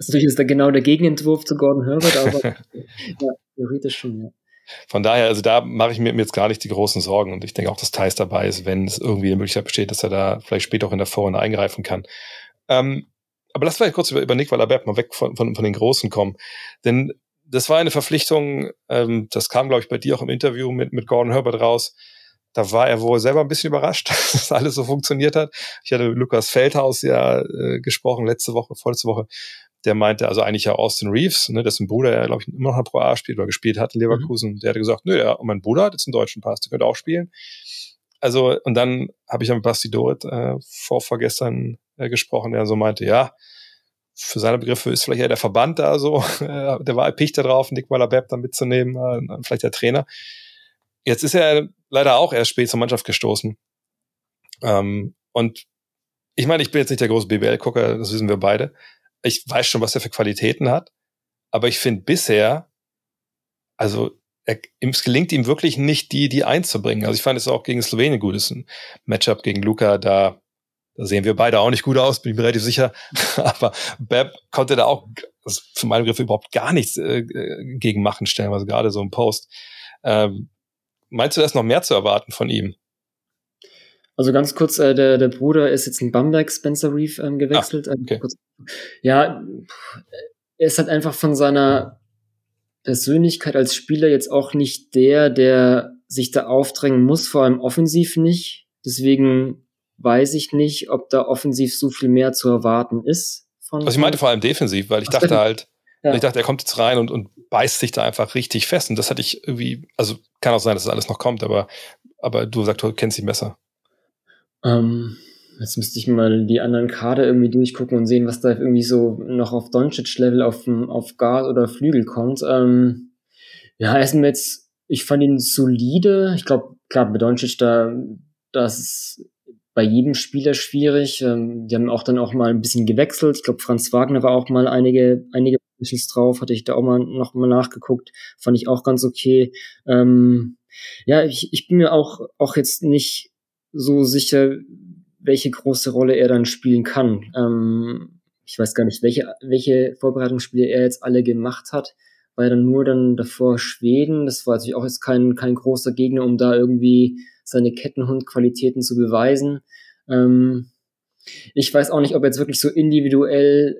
ist natürlich ist da genau der Gegenentwurf zu Gordon Herbert, aber ja, theoretisch schon, ja. Von daher, also da mache ich mir jetzt gar nicht die großen Sorgen und ich denke auch, dass Thais dabei ist, wenn es irgendwie eine Möglichkeit besteht, dass er da vielleicht später auch in der Vorrunde eingreifen kann. Ähm, aber lass vielleicht kurz über, über Nick Waller-Berg mal weg von, von, von den Großen kommen. Denn das war eine Verpflichtung, ähm, das kam, glaube ich, bei dir auch im Interview mit, mit Gordon Herbert raus. Da war er wohl selber ein bisschen überrascht, dass das alles so funktioniert hat. Ich hatte mit Lukas Feldhaus ja äh, gesprochen letzte Woche, vorletzte Woche, der meinte, also eigentlich ja Austin Reeves, ne, dessen Bruder ja, glaube ich, immer noch ein Pro A spielt oder gespielt hat in Leverkusen, mhm. der hatte gesagt, nö, ja, mein Bruder hat jetzt einen deutschen Pass, der könnte auch spielen. Also, und dann habe ich ja mit Basti Dorit äh, vor, vorgestern äh, gesprochen, der so meinte, ja, für seine Begriffe ist vielleicht eher der Verband da so, äh, der war erpicht darauf, Nick Waller-Bepp da mitzunehmen, äh, vielleicht der Trainer. Jetzt ist er leider auch erst spät zur Mannschaft gestoßen. Ähm, und ich meine, ich bin jetzt nicht der große BBL-Gucker, das wissen wir beide ich weiß schon, was er für Qualitäten hat, aber ich finde bisher, also er, es gelingt ihm wirklich nicht, die, die einzubringen. Also ich fand es auch gegen Slowenien gut, ist ein Matchup gegen Luca, da, da sehen wir beide auch nicht gut aus, bin ich mir relativ sicher. aber Beb konnte da auch, also für meine Begriffe überhaupt gar nichts äh, gegen machen, stellen, also gerade so im Post. Ähm, meinst du, da ist noch mehr zu erwarten von ihm? Also ganz kurz, äh, der, der Bruder ist jetzt in Bamberg, Spencer Reef, ähm, gewechselt. Ah, okay. Ja, er ist halt einfach von seiner Persönlichkeit als Spieler jetzt auch nicht der, der sich da aufdrängen muss, vor allem offensiv nicht. Deswegen weiß ich nicht, ob da offensiv so viel mehr zu erwarten ist Von, Was ich meinte vor allem defensiv, weil ich dachte halt, ja. ich dachte, er kommt jetzt rein und, und beißt sich da einfach richtig fest. Und das hatte ich irgendwie, also kann auch sein, dass das alles noch kommt, aber, aber du sagst, du kennst ihn besser. Ähm, jetzt müsste ich mal die anderen Kader irgendwie durchgucken und sehen, was da irgendwie so noch auf Doncic-Level auf, auf Guard oder Flügel kommt. Ähm, ja, er ist mir jetzt, ich fand ihn solide. Ich glaube, klar, bei Doncic da, das ist bei jedem Spieler schwierig. Ähm, die haben auch dann auch mal ein bisschen gewechselt. Ich glaube, Franz Wagner war auch mal einige, einige Positions drauf, hatte ich da auch mal noch mal nachgeguckt. Fand ich auch ganz okay. Ähm, ja, ich, ich bin mir auch, auch jetzt nicht so sicher, welche große Rolle er dann spielen kann. Ähm, ich weiß gar nicht, welche, welche Vorbereitungsspiele er jetzt alle gemacht hat. War ja dann nur dann davor Schweden. Das war natürlich auch jetzt kein, kein großer Gegner, um da irgendwie seine Kettenhundqualitäten zu beweisen. Ähm, ich weiß auch nicht, ob er jetzt wirklich so individuell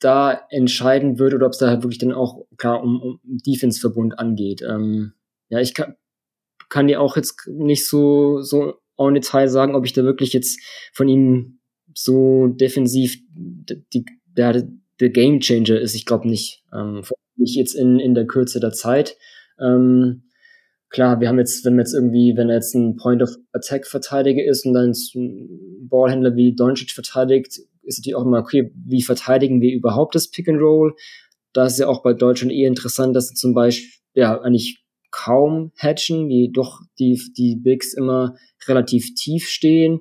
da entscheiden wird oder ob es da halt wirklich dann auch klar um, um Defense-Verbund angeht. Ähm, ja, ich kann, kann dir auch jetzt nicht so, so en Detail sagen, ob ich da wirklich jetzt von ihm so defensiv die, der, der Game Changer ist. Ich glaube nicht. Ähm, nicht jetzt in, in der Kürze der Zeit. Ähm, klar, wir haben jetzt, wenn wir jetzt irgendwie, wenn er jetzt ein Point of Attack Verteidiger ist und dann ein Ballhändler wie Doncic verteidigt, ist natürlich auch immer, okay, wie verteidigen wir überhaupt das Pick and Roll? Da ist ja auch bei Deutschland eher interessant, dass sie zum Beispiel, ja, eigentlich kaum hatchen, die doch die, die Bigs immer relativ tief stehen.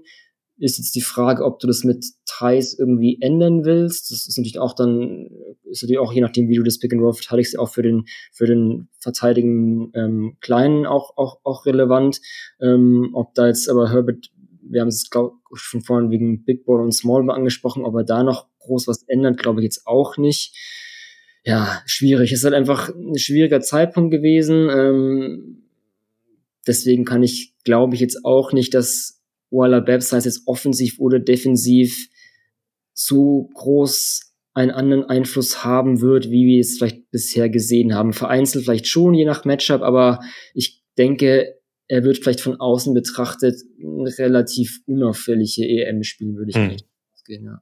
Ist jetzt die Frage, ob du das mit Thais irgendwie ändern willst. Das ist natürlich auch dann, ist natürlich auch je nachdem, wie du das Pick and Roll verteidigst, auch für den, für den verteidigen ähm, Kleinen auch, auch, auch relevant. Ähm, ob da jetzt aber Herbert, wir haben es glaub, schon vorhin wegen Big Ball und Small angesprochen, ob er da noch groß was ändert, glaube ich jetzt auch nicht ja, schwierig. Es ist halt einfach ein schwieriger Zeitpunkt gewesen. Ähm, deswegen kann ich, glaube ich, jetzt auch nicht, dass Walla Babs, sei es jetzt offensiv oder defensiv, so groß einen anderen Einfluss haben wird, wie wir es vielleicht bisher gesehen haben. Vereinzelt vielleicht schon, je nach Matchup, aber ich denke, er wird vielleicht von außen betrachtet ein relativ unauffällige EM spielen, würde ich hm. gehen, ja.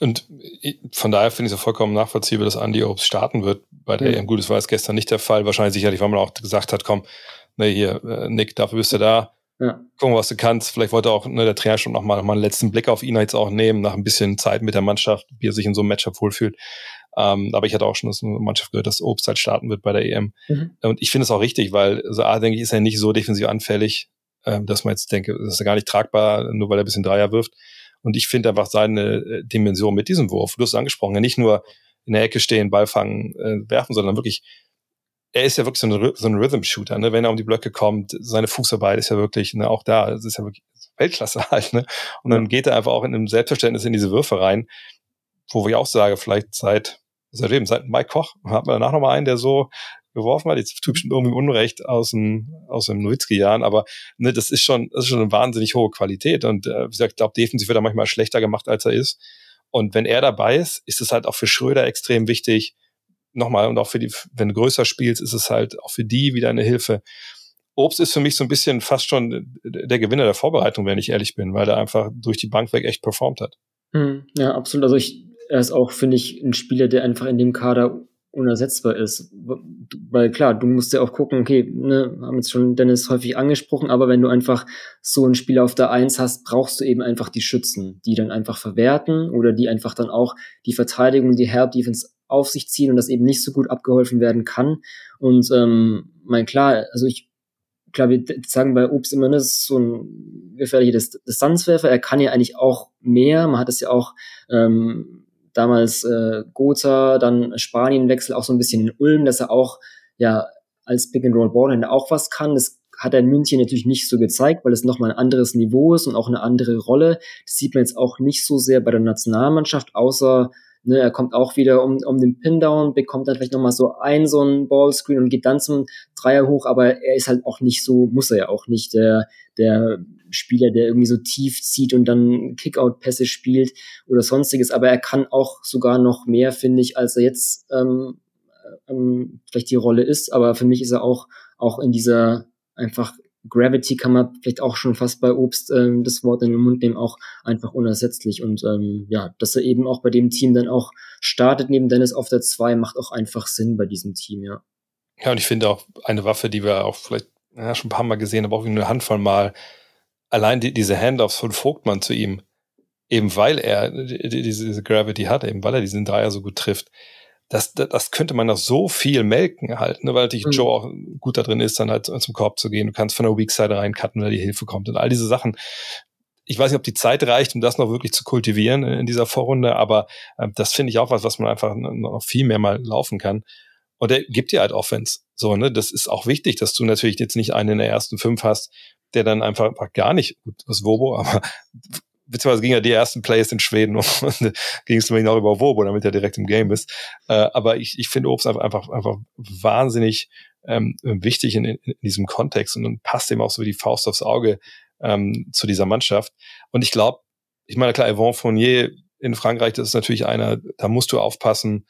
Und von daher finde ich es vollkommen nachvollziehbar, dass Andy Obst starten wird bei der mhm. EM. Gut, das war jetzt gestern nicht der Fall. Wahrscheinlich sicherlich, weil man auch gesagt hat, komm, ne, hier, äh, Nick, dafür bist du da. Ja. Gucken, was du kannst. Vielleicht wollte auch ne, der Trainer schon noch mal, noch mal einen letzten Blick auf ihn jetzt auch nehmen, nach ein bisschen Zeit mit der Mannschaft, wie er sich in so einem Matchup wohlfühlt. Ähm, aber ich hatte auch schon aus einer Mannschaft gehört, dass Obst halt starten wird bei der EM. Mhm. Und ich finde es auch richtig, weil so A, denke ich, ist er nicht so defensiv anfällig, ähm, dass man jetzt denke, das ist ja gar nicht tragbar, nur weil er ein bisschen Dreier wirft. Und ich finde einfach seine äh, Dimension mit diesem Wurf, du hast es angesprochen, ja nicht nur in der Ecke stehen, Ball fangen, äh, werfen, sondern wirklich, er ist ja wirklich so ein, so ein Rhythm-Shooter, ne? wenn er um die Blöcke kommt, seine Fußarbeit ist ja wirklich, ne, auch da, es ist ja wirklich Weltklasse halt, ne? Und dann geht er einfach auch in einem Selbstverständnis in diese Würfe rein, wo ich auch sage, vielleicht seit, seitdem, seit Mike Koch, hat man danach nochmal einen, der so geworfen hat. Jetzt tue ich irgendwie Unrecht aus dem, aus dem Nowitzki-Jahren, aber ne, das ist schon, das ist schon eine wahnsinnig hohe Qualität. Und äh, wie gesagt, ich glaube, defensiv wird er manchmal schlechter gemacht, als er ist. Und wenn er dabei ist, ist es halt auch für Schröder extrem wichtig. Nochmal, und auch für die, wenn du größer spielst, ist es halt auch für die wieder eine Hilfe. Obst ist für mich so ein bisschen fast schon der Gewinner der Vorbereitung, wenn ich ehrlich bin, weil er einfach durch die Bank weg echt performt hat. Hm, ja, absolut. Also ich, er ist auch, finde ich, ein Spieler, der einfach in dem Kader unersetzbar ist. Weil klar, du musst ja auch gucken, okay, ne, haben jetzt schon Dennis häufig angesprochen, aber wenn du einfach so einen Spieler auf der Eins hast, brauchst du eben einfach die Schützen, die dann einfach verwerten oder die einfach dann auch die Verteidigung, die Help Defense auf sich ziehen und das eben nicht so gut abgeholfen werden kann. Und ähm, mein klar, also ich klar, wir sagen bei Obst immer, das ist so ein gefährlicher Distanzwerfer. Er kann ja eigentlich auch mehr. Man hat es ja auch ähm, damals äh, Gotha, dann Spanienwechsel auch so ein bisschen in Ulm, dass er auch ja als Pick and Roll Ballhändler auch was kann. Das hat er in München natürlich nicht so gezeigt, weil es nochmal ein anderes Niveau ist und auch eine andere Rolle. Das sieht man jetzt auch nicht so sehr bei der Nationalmannschaft, außer ne, er kommt auch wieder um, um den Pin-Down, bekommt dann vielleicht nochmal so ein, so ein Ballscreen und geht dann zum Dreier hoch, aber er ist halt auch nicht so, muss er ja auch nicht, der, der Spieler, der irgendwie so tief zieht und dann Kickout-Pässe spielt oder sonstiges, aber er kann auch sogar noch mehr, finde ich, als er jetzt ähm, ähm, vielleicht die Rolle ist, aber für mich ist er auch, auch in dieser einfach Gravity kann man vielleicht auch schon fast bei Obst ähm, das Wort in den Mund nehmen, auch einfach unersetzlich. Und ähm, ja, dass er eben auch bei dem Team dann auch startet neben Dennis auf der 2, macht auch einfach Sinn bei diesem Team, ja. Ja, und ich finde auch eine Waffe, die wir auch vielleicht ja, schon ein paar Mal gesehen haben, auch eine Handvoll Mal, allein die, diese Handoffs von Vogtmann zu ihm, eben weil er diese, diese Gravity hat, eben weil er diesen Dreier so gut trifft, das, das könnte man noch so viel melken halt, ne, weil natürlich mhm. Joe auch gut da drin ist, dann halt zum Korb zu gehen. Du kannst von der Weak Side reincutten, weil die Hilfe kommt und all diese Sachen. Ich weiß nicht, ob die Zeit reicht, um das noch wirklich zu kultivieren in dieser Vorrunde, aber äh, das finde ich auch was, was man einfach noch viel mehr mal laufen kann. Und er gibt dir halt Offense. So, ne, das ist auch wichtig, dass du natürlich jetzt nicht einen in der ersten fünf hast, der dann einfach, einfach gar nicht, gut, was Wobo, aber beziehungsweise ging ja die ersten Plays in Schweden und ging es immerhin auch über Wobo, damit er direkt im Game ist. Äh, aber ich, ich finde Obst einfach, einfach, einfach wahnsinnig ähm, wichtig in, in, diesem Kontext und dann passt ihm auch so wie die Faust aufs Auge ähm, zu dieser Mannschaft. Und ich glaube, ich meine, klar, Yvon Fournier in Frankreich, das ist natürlich einer, da musst du aufpassen.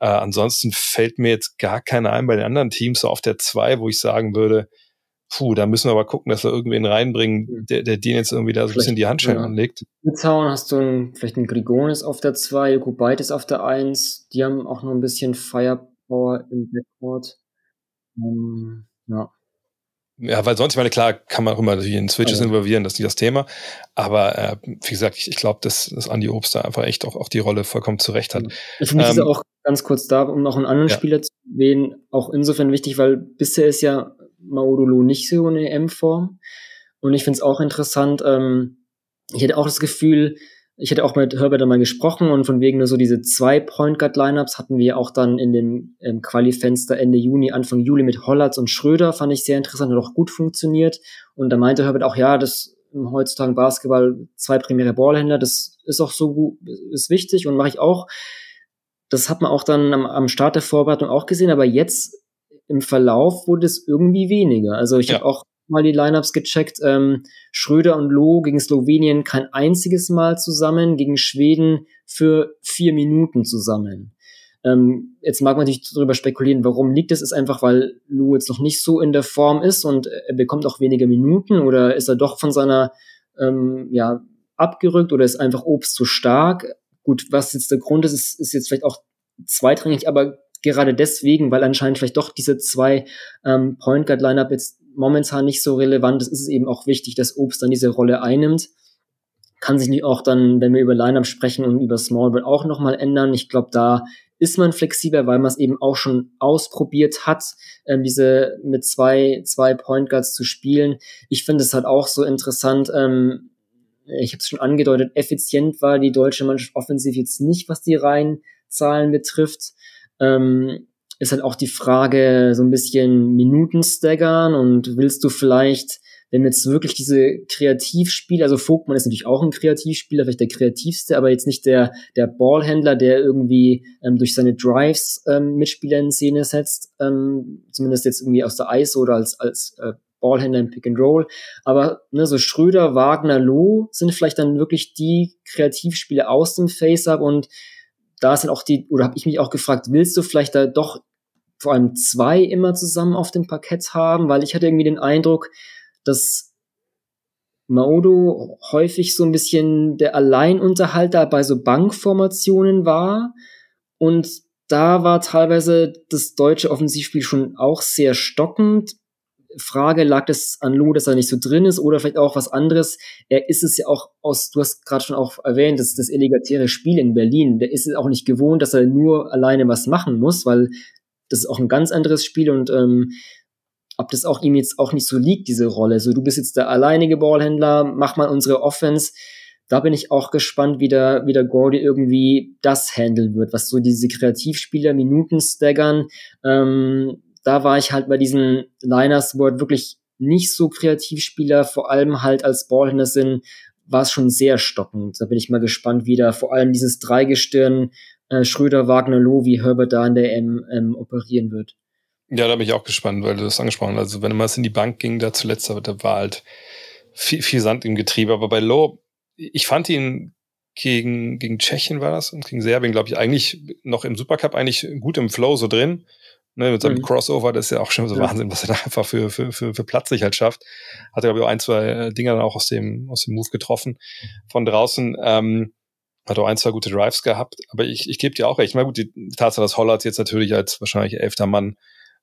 Äh, ansonsten fällt mir jetzt gar keiner ein bei den anderen Teams, so auf der zwei, wo ich sagen würde, puh, da müssen wir aber gucken, dass wir irgendwen reinbringen, der, der den jetzt irgendwie da so ein bisschen die Handschellen ja. anlegt. Litauen hast du einen, vielleicht einen Grigonis auf der 2, Kubaitis auf der 1. Die haben auch noch ein bisschen Firepower im Backcourt. Um, ähm, ja. Ja, weil sonst, ich meine, klar, kann man auch immer in Switches ja. involvieren, das ist nicht das Thema. Aber äh, wie gesagt, ich, ich glaube, dass, dass Andi Obst da einfach echt auch, auch die Rolle vollkommen zurecht hat. Ich finde ähm, auch ganz kurz da, um noch einen anderen ja. Spieler zu wählen, auch insofern wichtig, weil bisher ist ja Maudolo nicht so eine M-Form. Und ich finde es auch interessant, ähm, ich hätte auch das Gefühl, ich hätte auch mit Herbert einmal gesprochen und von wegen nur so diese zwei Point Guard Lineups hatten wir auch dann in dem ähm, Quali-Fenster Ende Juni, Anfang Juli mit Hollatz und Schröder, fand ich sehr interessant, hat auch gut funktioniert. Und da meinte Herbert auch, ja, das heutzutage Basketball zwei primäre Ballhändler, das ist auch so gut, ist wichtig und mache ich auch. Das hat man auch dann am, am Start der Vorbereitung auch gesehen, aber jetzt im Verlauf wurde es irgendwie weniger. Also ich ja. habe auch mal die Lineups gecheckt. Ähm, Schröder und Loh gegen Slowenien kein einziges Mal zusammen, gegen Schweden für vier Minuten zusammen. Ähm, jetzt mag man natürlich darüber spekulieren, warum liegt es? Ist einfach, weil Loh jetzt noch nicht so in der Form ist und er bekommt auch weniger Minuten oder ist er doch von seiner ähm, ja abgerückt oder ist einfach Obst zu stark? Gut, was jetzt der Grund ist, ist, ist jetzt vielleicht auch zweitrangig, aber gerade deswegen, weil anscheinend vielleicht doch diese zwei ähm, Point Guard Lineup jetzt momentan nicht so relevant ist, ist es eben auch wichtig, dass Obst dann diese Rolle einnimmt. Kann sich nicht auch dann, wenn wir über Lineup sprechen und über Small auch nochmal ändern. Ich glaube, da ist man flexibler, weil man es eben auch schon ausprobiert hat, ähm, diese mit zwei, zwei Point Guards zu spielen. Ich finde es halt auch so interessant, ähm, ich habe es schon angedeutet, effizient war die deutsche Mannschaft offensiv jetzt nicht, was die Reihen betrifft ähm, ist halt auch die Frage, so ein bisschen Minuten staggern und willst du vielleicht, wenn jetzt wirklich diese Kreativspieler, also Vogtmann ist natürlich auch ein Kreativspieler, vielleicht der kreativste, aber jetzt nicht der, der Ballhändler, der irgendwie ähm, durch seine Drives ähm, Mitspieler in Szene setzt, ähm, zumindest jetzt irgendwie aus der Eis oder als, als äh, Ballhändler im Pick and Roll. Aber ne, so Schröder, Wagner, Loh sind vielleicht dann wirklich die Kreativspieler aus dem Face-Up und da sind auch die, oder habe ich mich auch gefragt, willst du vielleicht da doch vor allem zwei immer zusammen auf dem Parkett haben? Weil ich hatte irgendwie den Eindruck, dass Maudo häufig so ein bisschen der Alleinunterhalter bei so Bankformationen war. Und da war teilweise das deutsche Offensivspiel schon auch sehr stockend. Frage, lag das an Lou, dass er nicht so drin ist oder vielleicht auch was anderes? Er ist es ja auch aus, du hast gerade schon auch erwähnt, das, das eligatäre Spiel in Berlin. Der ist es auch nicht gewohnt, dass er nur alleine was machen muss, weil das ist auch ein ganz anderes Spiel und ähm, ob das auch ihm jetzt auch nicht so liegt, diese Rolle. So, du bist jetzt der alleinige Ballhändler, mach mal unsere Offense. Da bin ich auch gespannt, wie der, wie der Gordy irgendwie das handeln wird, was so diese Kreativspieler Minuten staggern. Ähm, da war ich halt bei diesen Liners, wo halt wirklich nicht so Kreativspieler, vor allem halt als Ballhändler sind, war es schon sehr stockend. Da bin ich mal gespannt, wie da vor allem dieses Dreigestirn äh, Schröder, Wagner, Loh, wie Herbert da in der M ähm, operieren wird. Ja, da bin ich auch gespannt, weil du das angesprochen hast. Also wenn man in die Bank ging, da zuletzt, da war halt viel, viel Sand im Getriebe. Aber bei Loh, ich fand ihn gegen, gegen Tschechien war das und gegen Serbien, glaube ich, eigentlich noch im Supercup eigentlich gut im Flow so drin Ne, mit seinem Mhm. Crossover, das ist ja auch schon so Ja. Wahnsinn, was er da einfach für, für, für, für Platz sich halt schafft. Hat er, glaube ich, auch ein, zwei äh, Dinger dann auch aus dem, aus dem Move getroffen von draußen. Ähm, hat auch ein, zwei gute Drives gehabt. Aber ich, ich gebe dir auch recht. Mal gut, die Tatsache, dass Hollards jetzt natürlich als wahrscheinlich elfter Mann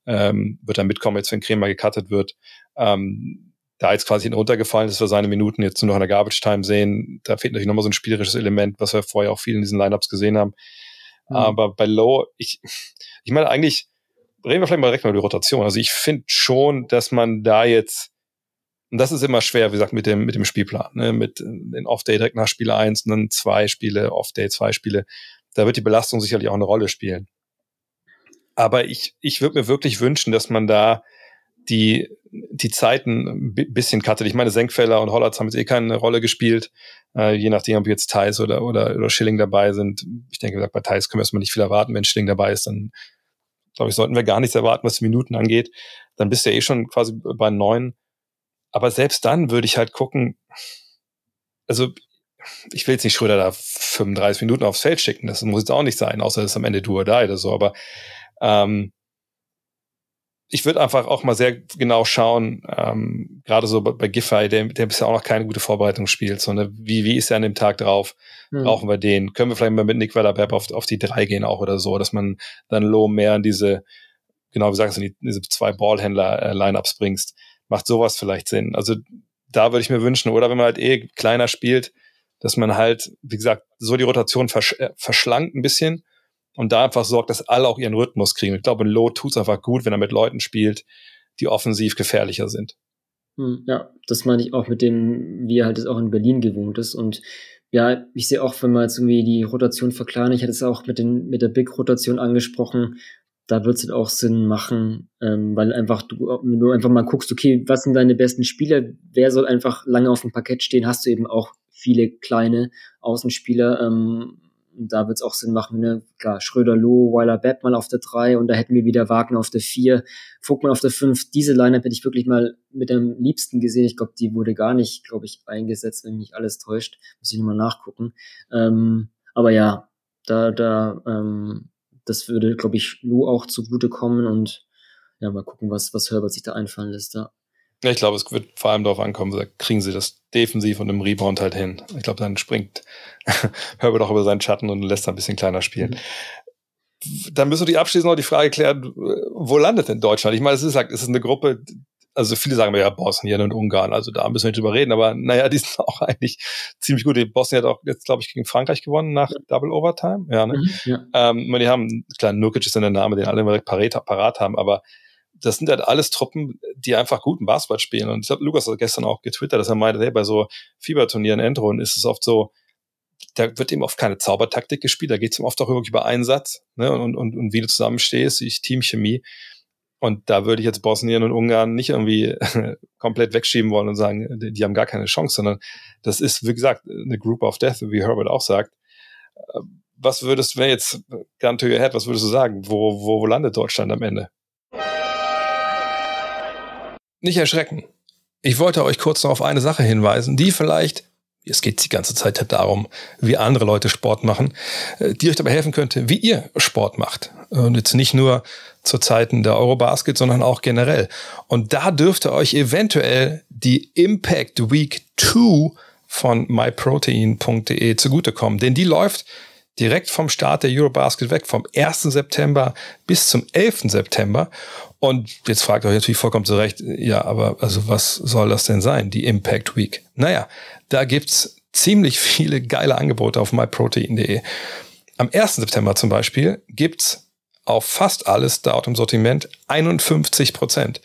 ähm, wird dann mitkommen, jetzt wenn Kremer gecuttet wird. Ähm, da jetzt quasi hinten runtergefallen ist, wir seine Minuten jetzt nur noch in der Garbage Time sehen, da fehlt natürlich nochmal so ein spielerisches Element, was wir vorher auch viel in diesen Lineups gesehen haben. Mhm. Aber bei Low, ich, ich meine eigentlich, reden wir vielleicht mal direkt mal über die Rotation. Also ich finde schon, dass man da jetzt, und das ist immer schwer, wie gesagt, mit dem, mit dem Spielplan, ne? mit den Off-Day direkt nach Spiele eins, dann zwei Spiele, Off-Day, zwei Spiele. Da wird die Belastung sicherlich auch eine Rolle spielen. Aber ich, ich würde mir wirklich wünschen, dass man da die, die Zeiten ein bi- bisschen cuttet. Ich meine, Senkfeller und Hollatz haben jetzt eh keine Rolle gespielt, äh, je nachdem, ob jetzt Thais oder, oder, oder Schilling dabei sind. Ich denke, bei Thais können wir erstmal nicht viel erwarten. Wenn Schilling dabei ist, dann glaube ich, sollten wir gar nichts erwarten, was die Minuten angeht. Dann bist du ja eh schon quasi bei neun. Aber selbst dann würde ich halt gucken, also ich will jetzt nicht Schröder da 35 Minuten aufs Feld schicken, das muss jetzt auch nicht sein, außer das ist am Ende do or die oder so, aber ähm, ich würde einfach auch mal sehr genau schauen, ähm, gerade so bei, Giffey, der, der bisher auch noch keine gute Vorbereitung spielt, sondern wie, wie ist er an dem Tag drauf? Mhm. Brauchen wir den? Können wir vielleicht mal mit Nick Weller-Bepp auf, auf die drei gehen auch oder so, dass man dann Low mehr in diese, genau wie sagst du, in diese zwei Ballhändler-Lineups bringst. Macht sowas vielleicht Sinn? Also da würde ich mir wünschen, oder wenn man halt eh kleiner spielt, dass man halt, wie gesagt, so die Rotation versch äh, verschlankt ein bisschen und da einfach sorgt, dass alle auch ihren Rhythmus kriegen. Ich glaube, ein Low tut's einfach gut, wenn er mit Leuten spielt, die offensiv gefährlicher sind. Hm, Ja, das meine ich auch mit dem, wie er halt es auch in Berlin gewohnt ist. Und ja, ich sehe auch, wenn man jetzt irgendwie die Rotation verkleinert, ich hatte es auch mit, den, mit der Big-Rotation angesprochen, da wird es halt auch Sinn machen, ähm, weil einfach du, wenn du einfach mal guckst, okay, was sind deine besten Spieler, wer soll einfach lange auf dem Parkett stehen, hast du eben auch viele kleine Außenspieler, ähm, und da wird es auch Sinn machen, ne? klar, Schröder, Loh, Weiler, Bepp mal auf der 3 und da hätten wir wieder Wagner auf der 4, Vogtmann auf der 5. Diese Lineup hätte ich wirklich mal mit am liebsten gesehen. Ich glaube, die wurde gar nicht, glaube ich, eingesetzt, wenn mich alles täuscht. Muss ich nochmal nachgucken. Ähm, aber ja, da, da, ähm, das würde, glaube ich, Lou auch zugutekommen und ja, mal gucken, was, was Herbert sich da einfallen lässt. Da. Ich glaube, es wird vor allem darauf ankommen, da kriegen sie das defensiv und im Rebound halt hin. Ich glaube, dann springt Herbert auch über seinen Schatten und lässt ein bisschen kleiner spielen. Dann müssen wir die abschließend noch die Frage klären, wo landet denn Deutschland? Ich meine, es ist, halt, es ist eine Gruppe, also viele sagen mir ja Bosnien und Ungarn, also da müssen wir nicht drüber reden, aber naja, die sind auch eigentlich ziemlich gut. Die Bosnien hat auch jetzt, glaube ich, gegen Frankreich gewonnen nach Double Overtime. Ja, ne? Mhm, ja. Ähm, ich meine, die haben, klar, Nurkic ist dann der Name, den alle immer direkt parat, parat haben, aber das sind halt alles Truppen, die einfach guten Basketball spielen. Und ich glaube, Lukas hat gestern auch getwittert, dass er meinte, hey, bei so Fieberturnieren, Endrunden ist es oft so, da wird eben oft keine Zaubertaktik gespielt, da geht es oft auch wirklich über Einsatz ne, und, und, und wie du zusammenstehst, ich Teamchemie. Und da würde ich jetzt Bosnien und Ungarn nicht irgendwie komplett wegschieben wollen und sagen, die, die haben gar keine Chance, sondern das ist, wie gesagt, eine Group of Death, wie Herbert auch sagt. Was würdest du, wenn jetzt gun to your head, was würdest du sagen? Wo, wo, wo landet Deutschland am Ende? Nicht erschrecken. Ich wollte euch kurz noch auf eine Sache hinweisen, die vielleicht, es geht die ganze Zeit darum, wie andere Leute Sport machen, äh, die euch dabei helfen könnte, wie ihr Sport macht. Und jetzt nicht nur zu Zeiten der Eurobasket, sondern auch generell. Und da dürfte euch eventuell die Impact Week 2 von myprotein.de zugutekommen, denn die läuft direkt vom Start der Eurobasket weg, vom 1. September bis zum 11. September. Und jetzt fragt euch natürlich vollkommen zu Recht, ja, aber also was soll das denn sein, die Impact Week? Naja, da gibt's ziemlich viele geile Angebote auf myprotein.de. Am 1. September zum Beispiel gibt's auf fast alles dort im Sortiment 51 Prozent.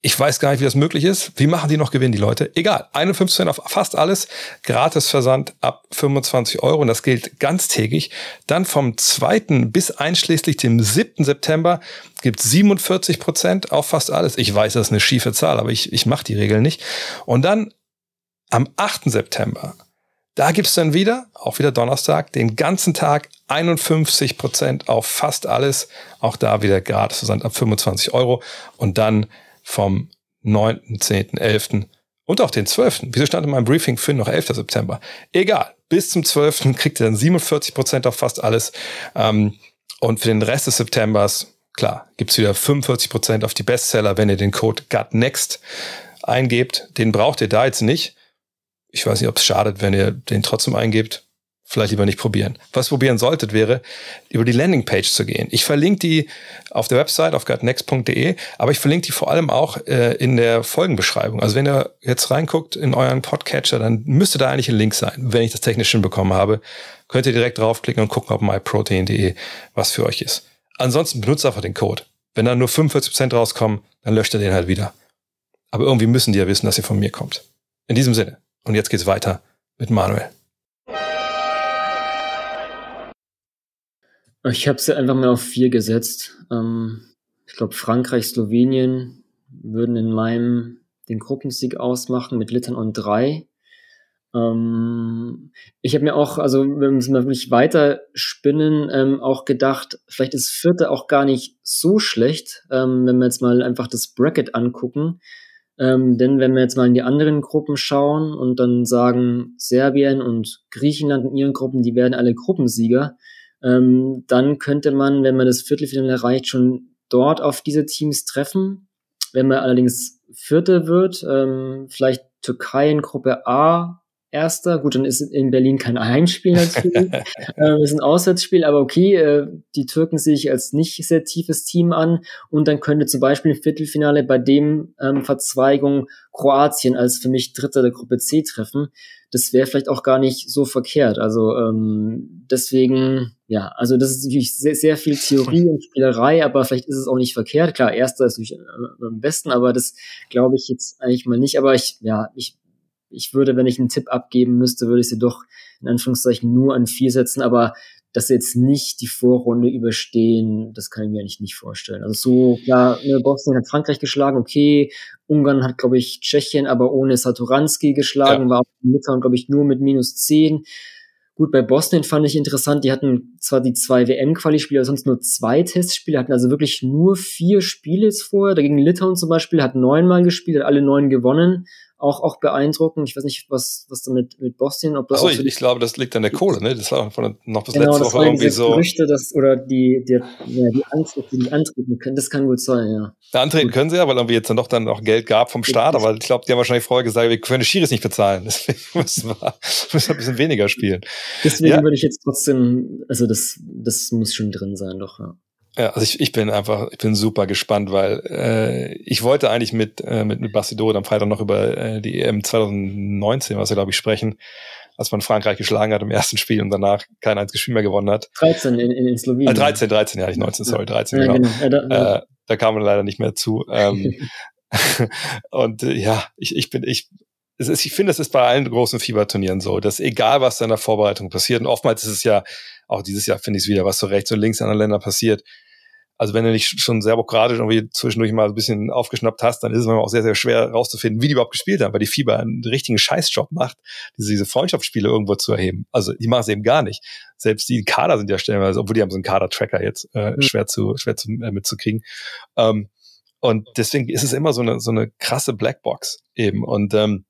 Ich weiß gar nicht, wie das möglich ist. Wie machen die noch Gewinn, die Leute? Egal. 51 auf fast alles. Gratis Versand ab 25 Euro. Und das gilt ganztägig. Dann vom 2. bis einschließlich dem 7. September gibt 47 Prozent auf fast alles. Ich weiß, das ist eine schiefe Zahl, aber ich, ich mache die Regeln nicht. Und dann am 8. September, da gibt's dann wieder, auch wieder Donnerstag, den ganzen Tag 51 Prozent auf fast alles. Auch da wieder gratis Versand ab 25 Euro. Und dann vom 9., 10., 11. und auch den 12. Wieso stand in meinem Briefing für noch 11. September? Egal. Bis zum 12. kriegt ihr dann 47 Prozent auf fast alles. Ähm, und für den Rest des Septembers Klar, gibt's wieder 45% auf die Bestseller, wenn ihr den Code GUTNEXT eingebt. Den braucht ihr da jetzt nicht. Ich weiß nicht, ob es schadet, wenn ihr den trotzdem eingebt vielleicht lieber nicht probieren. Was probieren solltet, wäre, über die Landingpage zu gehen. Ich verlinke die auf der Website auf gutnext.de, aber ich verlinke die vor allem auch äh, in der Folgenbeschreibung. Also wenn ihr jetzt reinguckt in euren Podcatcher, dann müsste da eigentlich ein Link sein. Wenn ich das technisch hinbekommen habe, könnt ihr direkt draufklicken und gucken, ob myprotein.de was für euch ist. Ansonsten benutzt einfach den Code. Wenn da nur 45% rauskommen, dann löscht ihr den halt wieder. Aber irgendwie müssen die ja wissen, dass ihr von mir kommt. In diesem Sinne. Und jetzt geht's weiter mit Manuel. Ich habe sie einfach mal auf vier gesetzt. Ähm, ich glaube, Frankreich, Slowenien würden in meinem den Gruppensieg ausmachen mit Litauen und drei. Ähm, ich habe mir auch, also wenn wir wirklich weiter spinnen, ähm, auch gedacht, vielleicht ist Vierte auch gar nicht so schlecht, ähm, wenn wir jetzt mal einfach das Bracket angucken. Ähm, denn wenn wir jetzt mal in die anderen Gruppen schauen und dann sagen, Serbien und Griechenland in ihren Gruppen, die werden alle Gruppensieger, ähm, dann könnte man, wenn man das Viertelfinale erreicht, schon dort auf diese Teams treffen. Wenn man allerdings Vierte wird, ähm, vielleicht Türkei in Gruppe A Erster. Gut, dann ist in Berlin kein Heimspiel natürlich. äh, ist ein Auswärtsspiel, aber okay, äh, die Türken sich als nicht sehr tiefes Team an und dann könnte zum Beispiel im Viertelfinale bei dem ähm, Verzweigung Kroatien als für mich Dritter der Gruppe C treffen. Das wäre vielleicht auch gar nicht so verkehrt. Also ähm, deswegen, ja, also das ist natürlich sehr, sehr viel Theorie und Spielerei, aber vielleicht ist es auch nicht verkehrt. Klar, Erster ist natürlich am besten, aber das glaube ich jetzt eigentlich mal nicht. Aber ich, ja, ich ich würde, wenn ich einen Tipp abgeben müsste, würde ich sie doch in Anführungszeichen nur an vier setzen, aber dass sie jetzt nicht die Vorrunde überstehen, das kann ich mir eigentlich nicht vorstellen. Also so, ja, ne, Bosnien hat Frankreich geschlagen, okay, Ungarn hat, glaube ich, Tschechien, aber ohne Saturanski geschlagen, ja. war auch in Litauen, glaube ich, nur mit minus zehn. Gut, bei Bosnien fand ich interessant, die hatten zwar die zwei WM-Quali-Spiele, aber sonst nur zwei Testspiele, hatten also wirklich nur vier Spiele jetzt vorher. Dagegen Litauen zum Beispiel hat neunmal gespielt, hat alle neun gewonnen auch, auch beeindruckend. Ich weiß nicht, was, was damit mit Bosnien, ob das Achso, ich, ich glaube, das liegt an der Kohle, ne? Das war von, noch bis genau, letzte Woche irgendwie so. Gerüchte, dass, oder die, die, ja, die Angst, dass die nicht antreten können, das kann gut sein, ja. Da antreten können sie ja, weil irgendwie jetzt dann doch dann auch Geld gab vom Staat, aber ich glaube, die haben wahrscheinlich vorher gesagt, wir können die Schiris nicht bezahlen. Deswegen müssen wir, müssen wir ein bisschen weniger spielen. Deswegen ja. würde ich jetzt trotzdem, also das, das muss schon drin sein, doch, ja. Ja, also ich, ich bin einfach, ich bin super gespannt, weil äh, ich wollte eigentlich mit, äh, mit, mit Bastido am Freitag noch über äh, die EM 2019, was wir, glaube ich, sprechen, als man Frankreich geschlagen hat im ersten Spiel und danach kein einziges Spiel mehr gewonnen hat. 13 in, in Slowenien. Äh, 13, 13, ja, nicht 19, sorry, 13, ja, genau. genau. Ja, da. Äh, da kam man leider nicht mehr zu. Ähm, und äh, ja, ich, ich bin, ich, es ist, ich finde, es ist bei allen großen Fieberturnieren so, dass egal, was da in der Vorbereitung passiert, und oftmals ist es ja, auch dieses Jahr finde ich es wieder, was so rechts und links in anderen Ländern passiert, also wenn du nicht schon serbokratisch irgendwie zwischendurch mal ein bisschen aufgeschnappt hast, dann ist es manchmal auch sehr, sehr schwer rauszufinden, wie die überhaupt gespielt haben, weil die Fieber einen richtigen Scheißjob macht, diese, diese Freundschaftsspiele irgendwo zu erheben. Also die machen es eben gar nicht. Selbst die Kader sind ja stellenweise, obwohl die haben so einen Kader-Tracker jetzt, äh, mhm. schwer zu, schwer zu, äh, mitzukriegen. Ähm, und deswegen ist es immer so eine, so eine krasse Blackbox eben. Und ähm,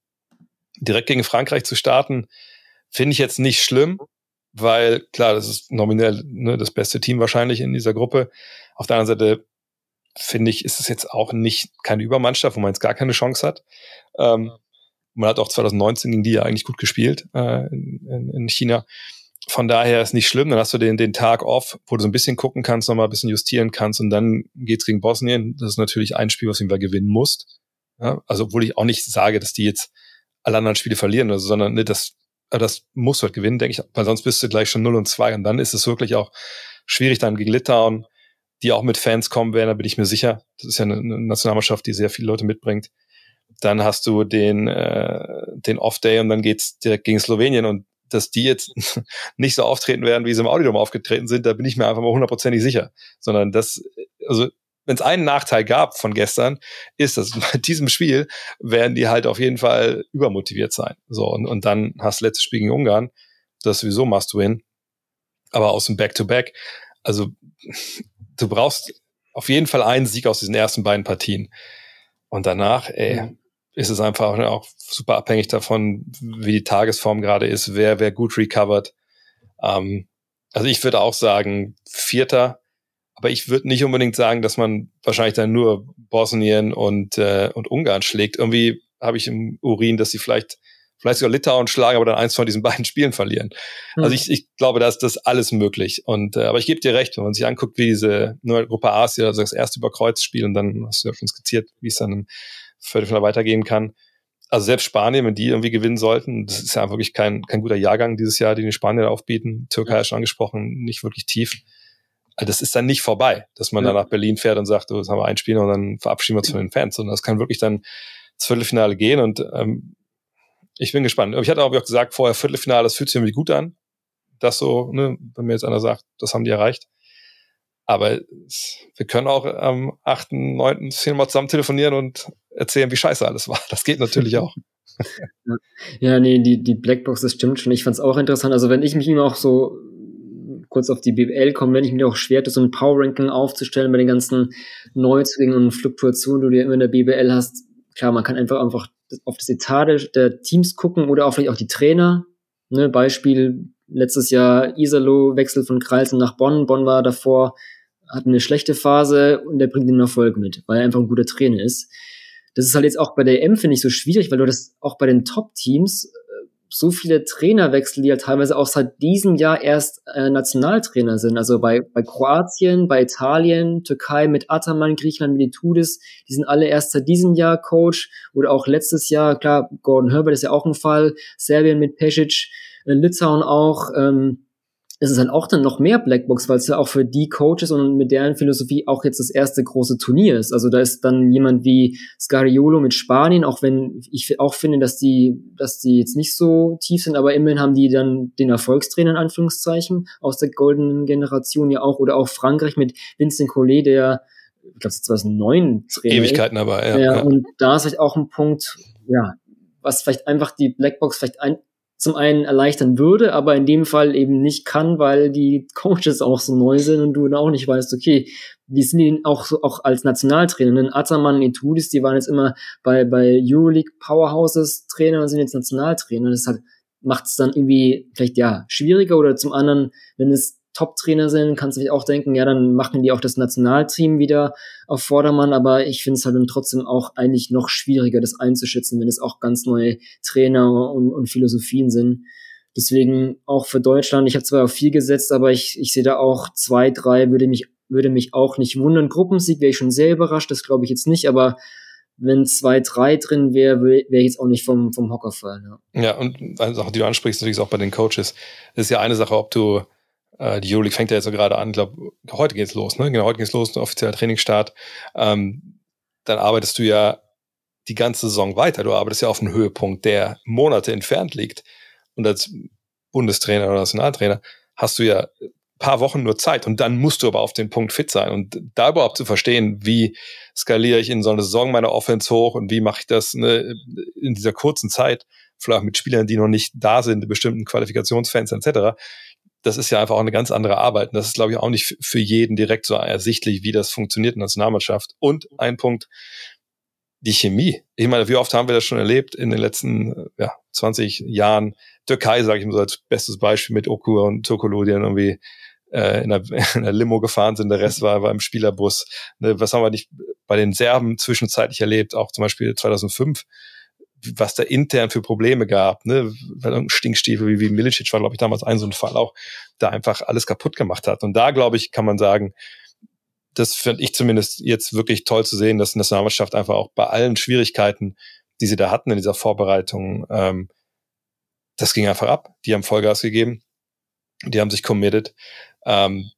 direkt gegen Frankreich zu starten, finde ich jetzt nicht schlimm, weil klar, das ist nominell ne, das beste Team wahrscheinlich in dieser Gruppe. Auf der anderen Seite finde ich, ist es jetzt auch nicht keine Übermannschaft, wo man jetzt gar keine Chance hat. Ähm, man hat auch 2019 gegen die ja eigentlich gut gespielt äh, in, in China. Von daher ist nicht schlimm, dann hast du den, den Tag off, wo du so ein bisschen gucken kannst, nochmal ein bisschen justieren kannst und dann geht's gegen Bosnien. Das ist natürlich ein Spiel, was du gewinnen musst. Ja, also obwohl ich auch nicht sage, dass die jetzt alle anderen Spiele verlieren, also, sondern ne, das, das muss halt gewinnen, denke ich, weil sonst bist du gleich schon 0 und 2 und dann ist es wirklich auch schwierig dann gegen Litauen die auch mit Fans kommen werden, da bin ich mir sicher. Das ist ja eine, Nationalmannschaft, die sehr viele Leute mitbringt. Dann hast du den, äh, den Off-Day und dann geht's direkt gegen Slowenien und dass die jetzt nicht so auftreten werden, wie sie im Audiodom aufgetreten sind, da bin ich mir einfach mal hundertprozentig sicher. Sondern das, also wenn es einen Nachteil gab von gestern, ist, dass bei diesem Spiel werden die halt auf jeden Fall übermotiviert sein. So, und, und dann hast du letztes Spiel gegen Ungarn, das sowieso must win. Aber aus dem Back-to-Back, -Back, also du brauchst auf jeden Fall einen Sieg aus diesen ersten beiden Partien. Und danach, ey, ja. ist es einfach auch super abhängig davon, wie die Tagesform gerade ist, wer, wer gut recovert. Ähm, also ich würde auch sagen, Vierter, Aber ich würde nicht unbedingt sagen, dass man wahrscheinlich dann nur Bosnien und, äh, und Ungarn schlägt. Irgendwie habe ich im Urin, dass sie vielleicht, vielleicht sogar Litauen schlagen, aber dann eins von diesen beiden Spielen verlieren. Mhm. Also ich, ich glaube, da ist das alles möglich. Und äh, aber ich gebe dir recht, wenn man sich anguckt, wie diese nur Gruppe A ist, also das erste Überkreuzspiel und dann hast du ja schon skizziert, wie es dann im Viertelfinale weitergehen kann. Also selbst Spanien, wenn die irgendwie gewinnen sollten, das ist ja wirklich kein, kein guter Jahrgang dieses Jahr, den die Spanier aufbieten. Türkei ja schon angesprochen, nicht wirklich tief. Das ist dann nicht vorbei, dass man ja. dann nach Berlin fährt und sagt, oh, jetzt haben wir ein Spiel und dann verabschieden wir uns von den Fans. Sondern das kann wirklich dann ins Viertelfinale gehen und ähm, ich bin gespannt. Ich hatte auch gesagt, vorher Viertelfinale, das fühlt sich irgendwie gut an. Das so, ne, wenn mir jetzt einer sagt, das haben die erreicht. Aber wir können auch am 8., 9. mal zusammen telefonieren und erzählen, wie scheiße alles war. Das geht natürlich auch. ja, nee, die, die Blackbox, das stimmt schon. Ich fand es auch interessant. Also wenn ich mich immer auch so kurz auf die BWL komme, wenn ich mir auch schwer so ein Power-Ranking aufzustellen bei den ganzen Neuzugängen und Fluktuationen, die du ja immer in der BWL hast, klar, man kann einfach einfach auf das Etat der Teams gucken oder auch vielleicht auch die Trainer. Ne, Beispiel letztes Jahr Isalo Wechsel von Kreilsen nach Bonn. Bonn war davor, hat eine schlechte Phase und der bringt den Erfolg mit, weil er einfach ein guter Trainer ist. Das ist halt jetzt auch bei der M, finde ich, so schwierig, weil du das auch bei den Top-Teams so viele Trainerwechsel, die ja teilweise auch seit diesem Jahr erst äh, Nationaltrainer sind. Also bei, bei Kroatien, bei Italien, Türkei mit Ataman, Griechenland mit Itudis, die sind alle erst seit diesem Jahr Coach. Oder auch letztes Jahr, klar, Gordon Herbert ist ja auch ein Fall, Serbien mit Pesic, äh, Litauen auch. Ähm, ist es dann auch dann noch mehr Blackbox, weil es ja auch für die Coaches und mit deren Philosophie auch jetzt das erste große Turnier ist. Also da ist dann jemand wie Scariolo mit Spanien, auch wenn ich auch finde, dass die, dass die jetzt nicht so tief sind, aber immerhin haben die dann den Erfolgstrainer in Anführungszeichen aus der goldenen Generation ja auch oder auch Frankreich mit Vincent Collet, der ich glaube, 2009 Trainer Ewigkeiten ist. aber, ja, ja, ja. Und da ist vielleicht auch ein Punkt, ja, was vielleicht einfach die Blackbox vielleicht ein, zum einen erleichtern würde, aber in dem Fall eben nicht kann, weil die Coaches auch so neu sind und du auch nicht weißt, okay, wie sind die auch auch als Nationaltrainer? Denn Ataman, Etudis, die waren jetzt immer bei, bei Euroleague Powerhouses Trainer und sind jetzt Nationaltrainer. Das macht es dann irgendwie vielleicht ja schwieriger oder zum anderen, wenn es Top-Trainer sind, kannst du dich auch denken, ja, dann machen die auch das Nationalteam wieder auf Vordermann, aber ich finde es halt dann trotzdem auch eigentlich noch schwieriger, das einzuschätzen, wenn es auch ganz neue Trainer und, und Philosophien sind. Deswegen auch für Deutschland, ich habe zwar auf vier gesetzt, aber ich, ich sehe da auch zwei, drei, würde mich, würde mich auch nicht wundern. Gruppensieg wäre ich schon sehr überrascht, das glaube ich jetzt nicht, aber wenn zwei, drei drin wäre, wäre ich jetzt auch nicht vom, vom Hocker fallen. Ja. ja, und Sache, die du ansprichst, natürlich auch bei den Coaches, ist ja eine Sache, ob du äh, die Euroleague fängt ja jetzt so gerade an, glaube, heute geht's los, ne? Genau, heute geht's los, offizieller Trainingsstart. Ähm, dann arbeitest du ja die ganze Saison weiter. Du arbeitest ja auf einen Höhepunkt, der Monate entfernt liegt. Und als Bundestrainer oder Nationaltrainer hast du ja paar Wochen nur Zeit und dann musst du aber auf den Punkt fit sein und da überhaupt zu verstehen, wie skaliere ich in so einer Saison meine Offense hoch und wie mache ich das ne, in dieser kurzen Zeit, vielleicht mit Spielern, die noch nicht da sind, bestimmten Qualifikationsfans etc das ist ja einfach auch eine ganz andere Arbeit. Und das ist, glaube ich, auch nicht für jeden direkt so ersichtlich, wie das funktioniert in der Nationalmannschaft. Und ein Punkt, die Chemie. Ich meine, wie oft haben wir das schon erlebt in den letzten ja, 20 Jahren? Türkei, sage ich mal so als bestes Beispiel mit Okur und Turkolu, die dann irgendwie äh, in, der, in der Limo gefahren sind, der Rest war, war im Spielerbus. Ne, was haben wir nicht bei den Serben zwischenzeitlich erlebt, auch zum Beispiel 2005 was da intern für Probleme gab, ne, weil ein Stinkstiefel wie, wie Milicic war, glaube ich, damals ein so ein Fall auch, da einfach alles kaputt gemacht hat. Und da, glaube ich, kann man sagen, das finde ich zumindest jetzt wirklich toll zu sehen, dass die Nationalmannschaft einfach auch bei allen Schwierigkeiten, die sie da hatten in dieser Vorbereitung, ähm, das ging einfach ab. Die haben Vollgas gegeben, die haben sich committed. Ähm,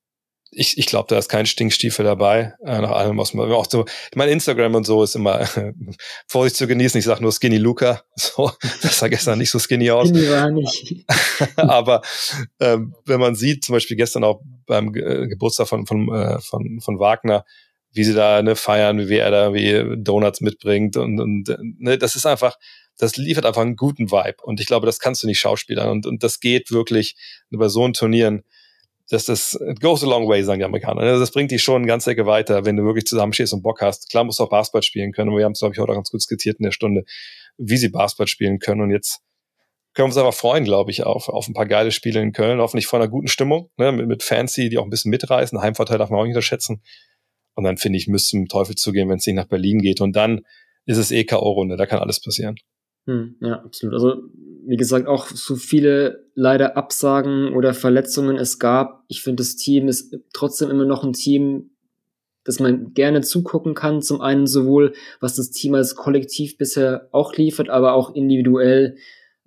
ich, ich glaube, da ist kein Stinkstiefel dabei, äh, nach allem, was man auch so, ich meine, Instagram und so ist immer äh, Vorsicht zu genießen. Ich sage nur Skinny Luca. So, das sah gestern nicht so skinny aus. Skinny war nicht. Aber ähm, wenn man sieht, zum Beispiel gestern auch beim Ge Geburtstag von, von, äh, von, von Wagner, wie sie da ne, feiern, wie er da wie Donuts mitbringt und, und ne, das ist einfach, das liefert einfach einen guten Vibe. Und ich glaube, das kannst du nicht schauspielern. Und, und das geht wirklich bei so einen Turnieren dass das it goes a long way, sagen die Amerikaner. Also das bringt dich schon eine ganze Ecke weiter, wenn du wirklich zusammenstehst und Bock hast. Klar musst du auch Basketball spielen können. Wir haben es, glaube ich, heute auch ganz gut skizziert in der Stunde, wie sie Basketball spielen können. Und jetzt können wir uns aber freuen, glaube ich, auf, auf ein paar geile Spiele in Köln. Hoffentlich vor einer guten Stimmung, ne, mit, mit Fans, die auch ein bisschen mitreißen. Heimvorteil darf man auch nicht unterschätzen. Und dann finde ich, müsste zum Teufel zugehen, wenn es nicht nach Berlin geht. Und dann ist es eh K.O.-Runde, da kann alles passieren. Hm, ja, absolut. Also, wie gesagt, auch so viele leider Absagen oder Verletzungen es gab. Ich finde, das Team ist trotzdem immer noch ein Team, das man gerne zugucken kann. Zum einen sowohl, was das Team als Kollektiv bisher auch liefert, aber auch individuell.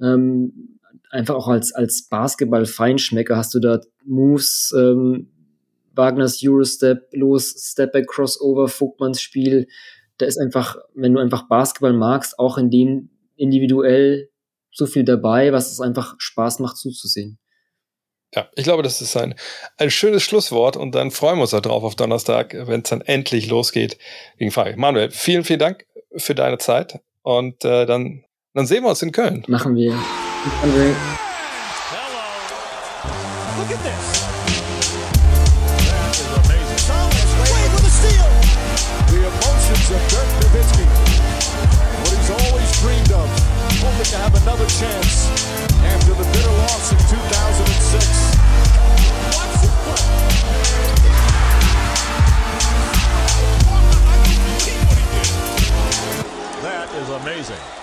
Ähm, einfach auch als, als Basketball-Feinschmecker hast du da Moves, ähm, Wagners Eurostep, los, Stepback Crossover, Vogtmanns Spiel. Da ist einfach, wenn du einfach Basketball magst, auch in dem individuell so viel dabei, was es einfach Spaß macht zuzusehen. Ja, ich glaube, das ist ein, ein schönes Schlusswort und dann freuen wir uns darauf auf Donnerstag, wenn es dann endlich losgeht gegen Frage. Manuel, vielen, vielen Dank für deine Zeit und äh, dann, dann sehen wir uns in Köln. Machen wir. Hello. Look at this. Chance after the bitter loss in 2006. That is amazing.